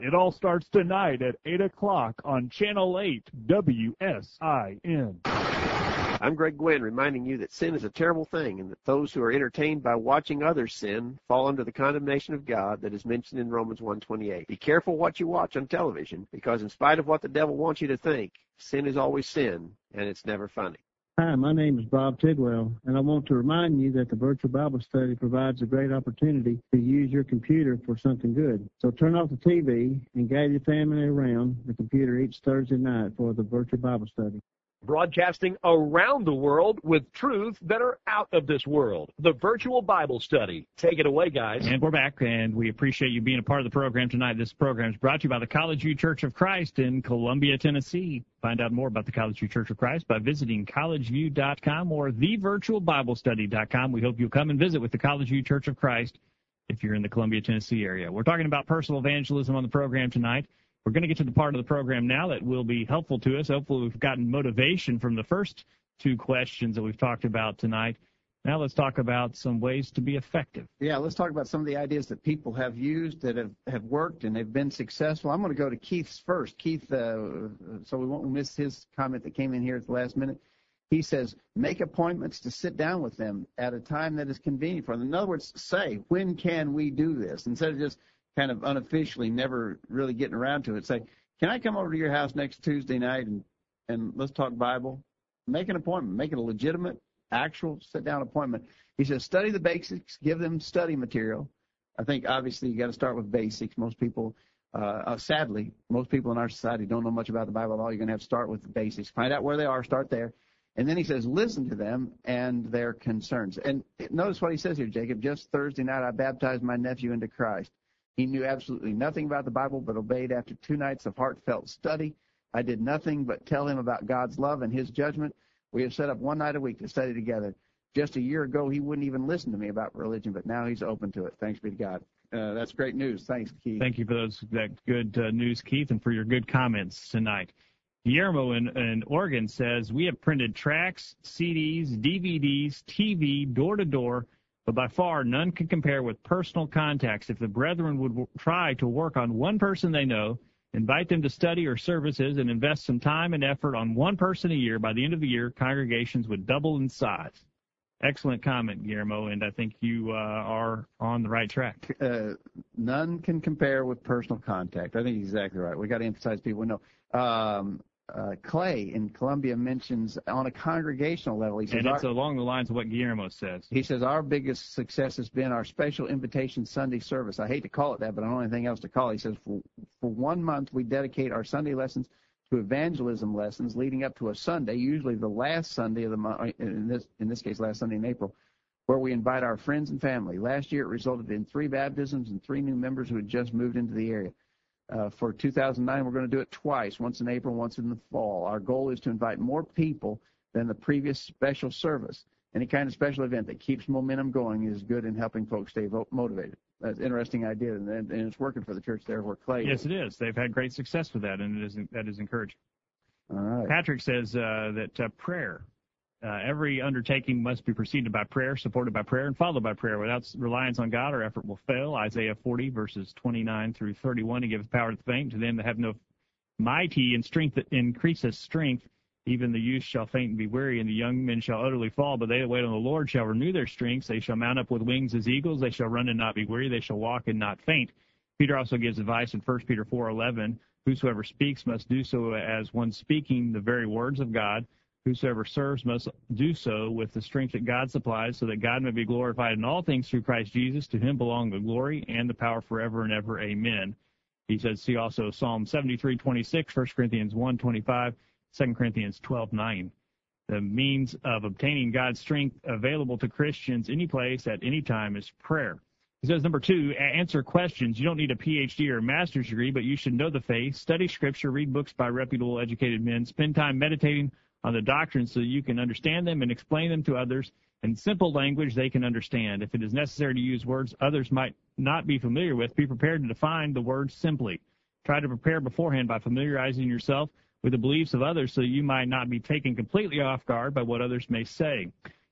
It all starts tonight at 8 o'clock on Channel 8 WSIN. I'm Greg Gwynn reminding you that sin is a terrible thing and that those who are entertained by watching others sin fall under the condemnation of God that is mentioned in Romans 1:28. Be careful what you watch on television because in spite of what the devil wants you to think, sin is always sin and it's never funny. Hi, my name is Bob Tidwell, and I want to remind you that the virtual Bible study provides a great opportunity to use your computer for something good. So turn off the TV and gather your family around the computer each Thursday night for the virtual Bible study broadcasting around the world with truths that are out of this world. The virtual Bible study. Take it away, guys. And we're back, and we appreciate you being a part of the program tonight. This program is brought to you by the College View Church of Christ in Columbia, Tennessee. Find out more about the College View Church of Christ by visiting collegeview.com or thevirtualbiblestudy.com. We hope you'll come and visit with the College View Church of Christ if you're in the Columbia, Tennessee area. We're talking about personal evangelism on the program tonight. We're going to get to the part of the program now that will be helpful to us. Hopefully, we've gotten motivation from the first two questions that we've talked about tonight. Now let's talk about some ways to be effective. Yeah, let's talk about some of the ideas that people have used that have, have worked and they've been successful. I'm going to go to Keith's first. Keith, uh, so we won't miss his comment that came in here at the last minute. He says, make appointments to sit down with them at a time that is convenient for them. In other words, say, when can we do this? Instead of just kind of unofficially never really getting around to it. Say, can I come over to your house next Tuesday night and and let's talk Bible? Make an appointment. Make it a legitimate, actual sit down appointment. He says, study the basics. Give them study material. I think obviously you got to start with basics. Most people, uh, uh, sadly, most people in our society don't know much about the Bible at all. You're going to have to start with the basics. Find out where they are. Start there. And then he says, listen to them and their concerns. And notice what he says here, Jacob. Just Thursday night, I baptized my nephew into Christ. He knew absolutely nothing about the Bible, but obeyed after two nights of heartfelt study. I did nothing but tell him about God's love and his judgment. We have set up one night a week to study together. Just a year ago, he wouldn't even listen to me about religion, but now he's open to it. Thanks be to God. Uh, that's great news. Thanks, Keith. Thank you for those that good uh, news, Keith, and for your good comments tonight. Guillermo in, in Oregon says we have printed tracts, CDs, DVDs, TV, door to door but by far none can compare with personal contacts. If the brethren would w- try to work on one person they know, invite them to study or services, and invest some time and effort on one person a year, by the end of the year, congregations would double in size. Excellent comment, Guillermo, and I think you uh, are on the right track. Uh, none can compare with personal contact. I think exactly right. We got to emphasize people know. Um, uh, Clay in Columbia mentions on a congregational level. He says, and it's our, along the lines of what Guillermo says. He says our biggest success has been our special invitation Sunday service. I hate to call it that, but I don't have anything else to call. It. He says for for one month we dedicate our Sunday lessons to evangelism lessons leading up to a Sunday, usually the last Sunday of the month. In this in this case, last Sunday in April. Where we invite our friends and family. Last year, it resulted in three baptisms and three new members who had just moved into the area. Uh, for 2009, we're going to do it twice, once in April, once in the fall. Our goal is to invite more people than the previous special service. Any kind of special event that keeps momentum going is good in helping folks stay vo- motivated. That's an interesting idea, and, and, it's working for the church there where Clay. Yes, is. it is. They've had great success with that, and it is that is encouraging. All right. Patrick says uh, that uh, prayer uh, every undertaking must be preceded by prayer, supported by prayer, and followed by prayer. Without reliance on God, our effort will fail. Isaiah 40, verses 29 through 31. He gives power to the faint, to them that have no mighty and strength that increases strength. Even the youth shall faint and be weary, and the young men shall utterly fall. But they that wait on the Lord shall renew their strength. They shall mount up with wings as eagles. They shall run and not be weary. They shall walk and not faint. Peter also gives advice in 1 Peter 4:11. Whosoever speaks must do so as one speaking the very words of God. Whosoever serves must do so with the strength that God supplies, so that God may be glorified in all things through Christ Jesus. To him belong the glory and the power forever and ever. Amen. He says, see also Psalm 73, 26, 1 Corinthians 1, 25, 2 Corinthians 12, 9. The means of obtaining God's strength available to Christians any place at any time is prayer. He says, number two, answer questions. You don't need a PhD or a master's degree, but you should know the faith, study scripture, read books by reputable, educated men, spend time meditating on the doctrines so you can understand them and explain them to others in simple language they can understand. If it is necessary to use words others might not be familiar with, be prepared to define the words simply. Try to prepare beforehand by familiarizing yourself with the beliefs of others so you might not be taken completely off guard by what others may say.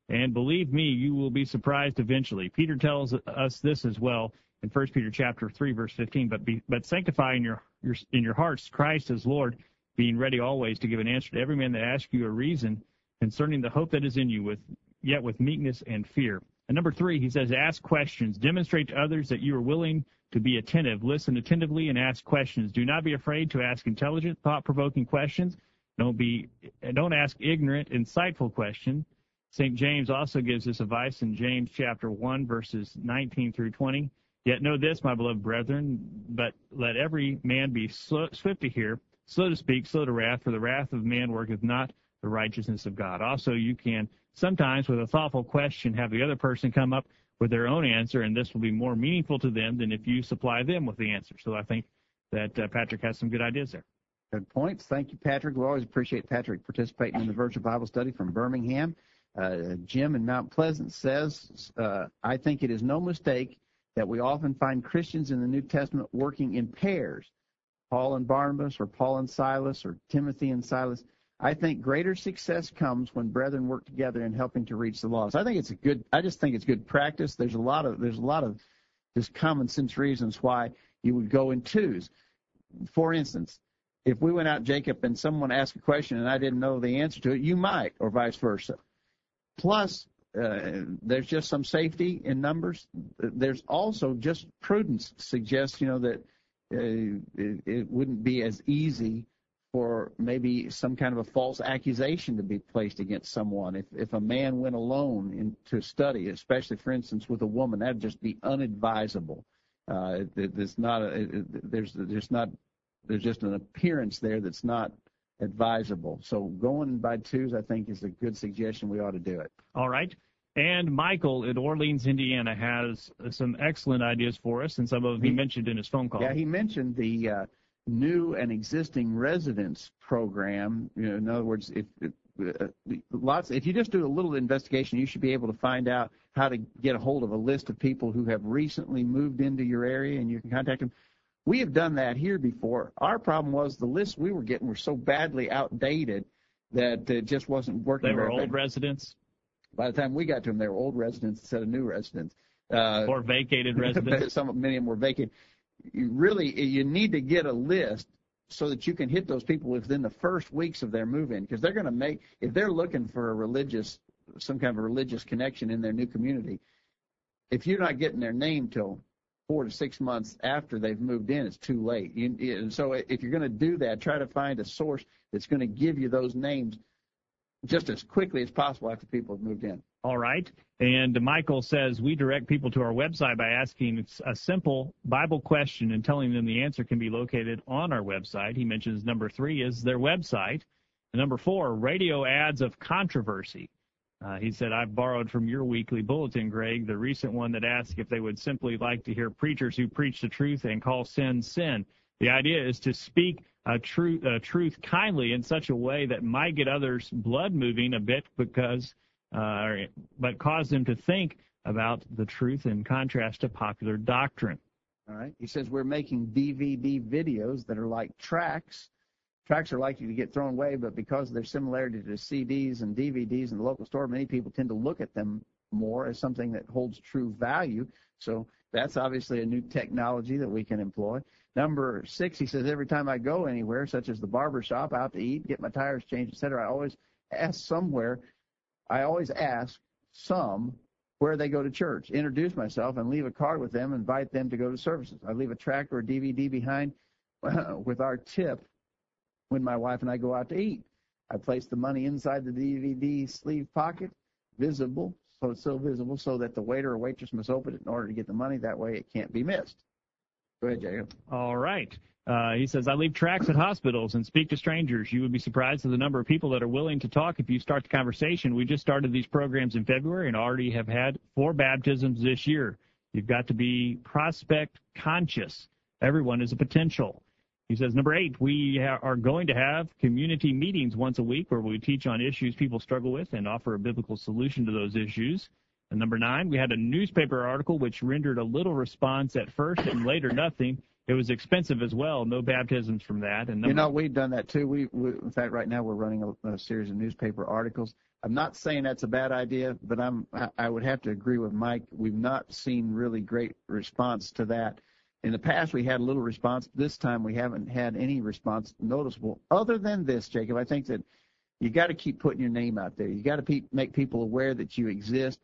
And believe me, you will be surprised eventually. Peter tells us this as well in 1 Peter chapter 3 verse 15, but be, but sanctify in your, your in your hearts Christ as Lord, being ready always to give an answer to every man that asks you a reason concerning the hope that is in you with yet with meekness and fear. And number 3, he says ask questions, demonstrate to others that you are willing to be attentive, listen attentively and ask questions. Do not be afraid to ask intelligent, thought-provoking questions. Don't be don't ask ignorant, insightful questions St. James also gives this advice in James chapter 1, verses 19 through 20. Yet know this, my beloved brethren, but let every man be swift to hear, slow to speak, slow to wrath, for the wrath of man worketh not the righteousness of God. Also, you can sometimes, with a thoughtful question, have the other person come up with their own answer, and this will be more meaningful to them than if you supply them with the answer. So I think that uh, Patrick has some good ideas there. Good points. Thank you, Patrick. We always appreciate Patrick participating in the virtual Bible study from Birmingham. Uh, Jim in Mount Pleasant says, uh, I think it is no mistake that we often find Christians in the New Testament working in pairs, Paul and Barnabas, or Paul and Silas, or Timothy and Silas. I think greater success comes when brethren work together in helping to reach the lost. I think it's a good. I just think it's good practice. There's a lot of there's a lot of just common sense reasons why you would go in twos. For instance, if we went out, Jacob, and someone asked a question and I didn't know the answer to it, you might, or vice versa. Plus, uh, there's just some safety in numbers. There's also just prudence suggests, you know, that it, it wouldn't be as easy for maybe some kind of a false accusation to be placed against someone. If if a man went alone to study, especially for instance with a woman, that'd just be unadvisable. Uh, there's not a, there's there's not there's just an appearance there that's not advisable. So going by twos, I think, is a good suggestion. We ought to do it. All right. And Michael in Orleans, Indiana, has some excellent ideas for us, and some of them he mentioned in his phone call. Yeah, he mentioned the uh, new and existing residence program. You know, in other words, if, if uh, lots, if you just do a little investigation, you should be able to find out how to get a hold of a list of people who have recently moved into your area, and you can contact them. We have done that here before. Our problem was the lists we were getting were so badly outdated that it just wasn't working. They were old residents. By the time we got to them, they were old residents instead of new residents. Uh, or vacated residents. some many of them were vacant. You really you need to get a list so that you can hit those people within the first weeks of their move in because they're going to make if they're looking for a religious some kind of a religious connection in their new community if you're not getting their name till four to six months after they've moved in, it's too late. You, and so if you're going to do that, try to find a source that's going to give you those names just as quickly as possible after people have moved in. All right. And Michael says we direct people to our website by asking a simple Bible question and telling them the answer can be located on our website. He mentions number three is their website. And number four, radio ads of controversy. Uh, he said, I've borrowed from your weekly bulletin, Greg, the recent one that asked if they would simply like to hear preachers who preach the truth and call sin sin. The idea is to speak a truth, truth kindly in such a way that might get others' blood moving a bit because, uh, but cause them to think about the truth in contrast to popular doctrine. All right. He says we're making DVD videos that are like tracts tracts are likely to get thrown away, but because of their similarity to CDs and DVDs in the local store, many people tend to look at them more as something that holds true value. So that's obviously a new technology that we can employ. Number six, he says, every time I go anywhere, such as the barber shop, out to eat, get my tires changed, etc., I always ask somewhere, I always ask some where they go to church, introduce myself, and leave a card with them, invite them to go to services. I leave a tract or a DVD behind with our tip when my wife and I go out to eat. I place the money inside the DVD sleeve pocket, visible, so it's so visible so that the waiter or waitress must open it in order to get the money. That way it can't be missed. Go ahead, Jacob. All right. Uh, he says, I leave tracts at hospitals and speak to strangers. You would be surprised at the number of people that are willing to talk if you start the conversation. We just started these programs in February and already have had four baptisms this year. You've got to be prospect conscious. Everyone is a potential. He says, number eight, we ha- are going to have community meetings once a week where we teach on issues people struggle with and offer a biblical solution to those issues. And number nine, we had a newspaper article which rendered a little response at first and later nothing. It was expensive as well. No baptisms from that. And number, you know, we've done that too. We, we in fact, right now we're running a, a series of newspaper articles. I'm not saying that's a bad idea, but I'm I would have to agree with Mike. We've not seen really great response to that. In the past, we had a little response. This time, we haven't had any response noticeable. Other than this, Jacob, I think that you got to keep putting your name out there. You got to pe- make people aware that you exist,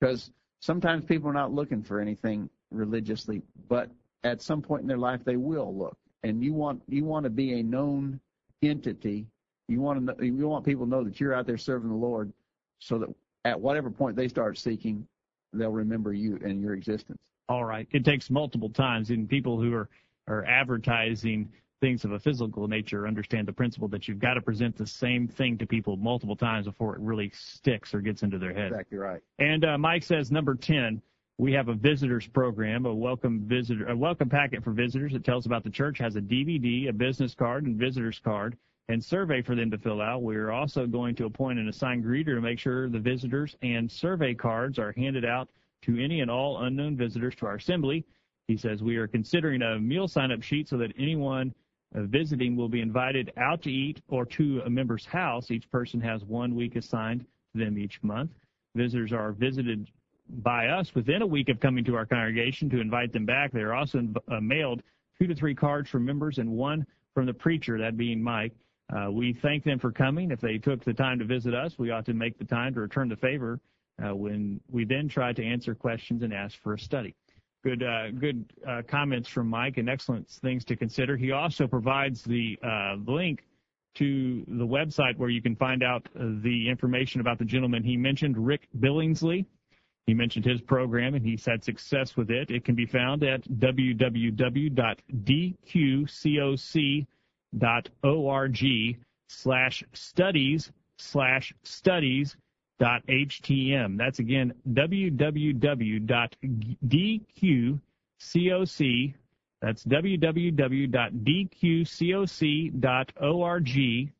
because sometimes people are not looking for anything religiously, but at some point in their life they will look. And you want you want to be a known entity. You want to you want people to know that you're out there serving the Lord, so that at whatever point they start seeking, they'll remember you and your existence. All right. It takes multiple times, and people who are are advertising things of a physical nature understand the principle that you've got to present the same thing to people multiple times before it really sticks or gets into their head. Exactly right. And uh, Mike says number ten, we have a visitors program, a welcome visitor, a welcome packet for visitors. that tells about the church has a DVD, a business card, and visitors card, and survey for them to fill out. We're also going to appoint an assigned greeter to make sure the visitors and survey cards are handed out to any and all unknown visitors to our assembly. He says we are considering a meal sign-up sheet so that anyone uh, visiting will be invited out to eat or to a member's house. Each person has one week assigned to them each month. Visitors are visited by us within a week of coming to our congregation to invite them back. They are also uh, mailed two to three cards from members and one from the preacher, that being Mike. Uh, we thank them for coming. If they took the time to visit us, we ought to make the time to return the favor when we then try to answer questions and ask for a study. Good, uh, good uh, comments from Mike and excellent things to consider. He also provides the uh, link to the website where you can find out the information about the gentleman he mentioned, Rick Billingsley. He mentioned his program and he's had success with it. It can be found at www.dqcoc.org slash studies slash studies dot htm. That's again www.dqcoc. That's www.dqcoc.org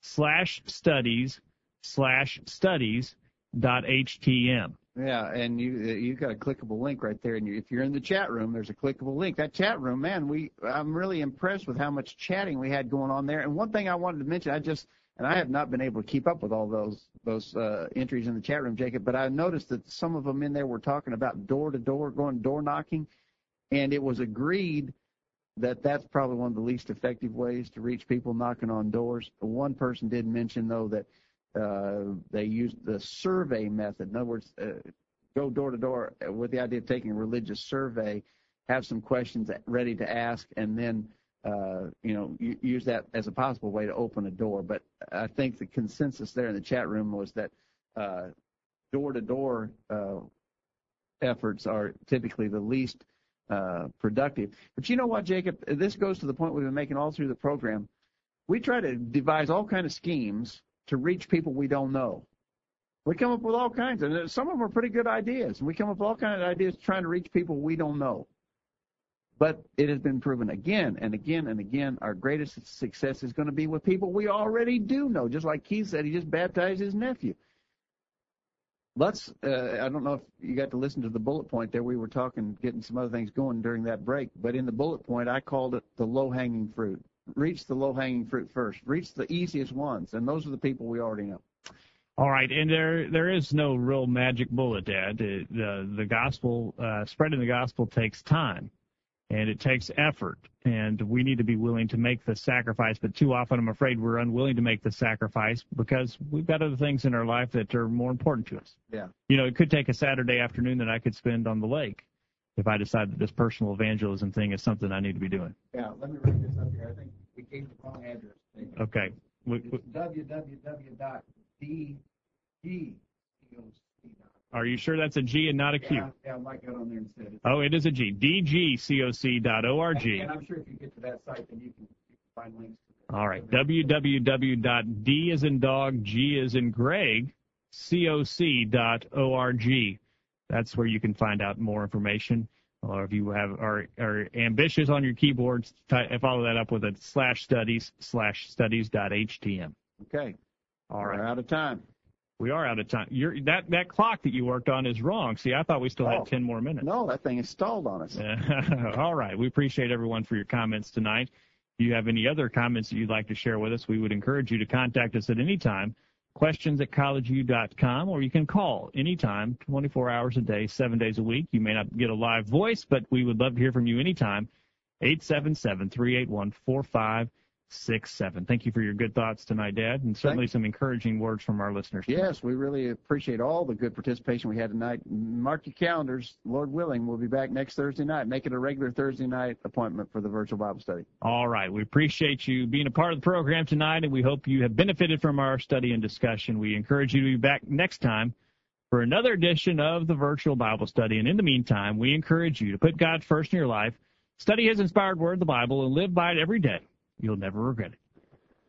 slash studies slash studies dot htm. Yeah, and you you've got a clickable link right there, and you, if you're in the chat room, there's a clickable link. That chat room, man, we I'm really impressed with how much chatting we had going on there. And one thing I wanted to mention, I just and I have not been able to keep up with all those those uh, entries in the chat room, Jacob. But I noticed that some of them in there were talking about door to door, going door knocking, and it was agreed that that's probably one of the least effective ways to reach people knocking on doors. One person did mention though that uh, they used the survey method. In other words, uh, go door to door with the idea of taking a religious survey, have some questions ready to ask, and then uh, you know use that as a possible way to open a door. But I think the consensus there in the chat room was that door to door efforts are typically the least uh, productive. But you know what, Jacob? This goes to the point we've been making all through the program. We try to devise all kind of schemes to reach people we don't know. We come up with all kinds, and some of them are pretty good ideas. And we come up with all kinds of ideas trying to reach people we don't know. But it has been proven again and again and again our greatest success is going to be with people we already do know. Just like Keith said, he just baptized his nephew. Let's, uh, I don't know if you got to listen to the bullet point there. We were talking, getting some other things going during that break. But in the bullet point, I called it the low hanging fruit reach the low hanging fruit first. Reach the easiest ones, and those are the people we already know. All right, and there there is no real magic bullet, Dad. The the, the gospel uh, spreading the gospel takes time, and it takes effort, and we need to be willing to make the sacrifice. But too often, I'm afraid we're unwilling to make the sacrifice because we've got other things in our life that are more important to us. Yeah. You know, it could take a Saturday afternoon that I could spend on the lake if I decide that this personal evangelism thing is something I need to be doing. Yeah, let me read this up here. I think we gave the wrong address. Okay. We, it's www.dg. Are you sure that's a G and not a Q? Yeah, yeah I might get on there instead. It's oh, it is a G. dgcoc.org. And, and I'm sure if you get to that site, then you can, you can find links. To All right. www.d is in dog, G is in Greg, coc.org. That's where you can find out more information. Or if you have are, are ambitious on your keyboards, follow that up with a slash studies slash studies.htm. Okay. All right. We're out of time. We are out of time. You're, that that clock that you worked on is wrong. See, I thought we still Oh. had ten more minutes. No, that thing is stalled on us. All right. We appreciate everyone for your comments tonight. If you have any other comments that you'd like to share with us, we would encourage you to contact us at any time. Questions at collegeview.com, or you can call anytime, 24 hours a day, seven days a week. You may not get a live voice, but we would love to hear from you anytime. 877 381 4567. Thank you for your good thoughts tonight, Dad, and certainly some encouraging words from our listeners. Yes, we really appreciate all the good participation we had tonight. Mark your calendars. Lord willing, we'll be back next Thursday night. Make it a regular Thursday night appointment for the virtual Bible study. All right. We appreciate you being a part of the program tonight, and we hope you have benefited from our study and discussion. We encourage you to be back next time for another edition of the virtual Bible study. And in the meantime, we encourage you to put God first in your life, study His inspired word, the Bible, and live by it every day. You'll never regret it.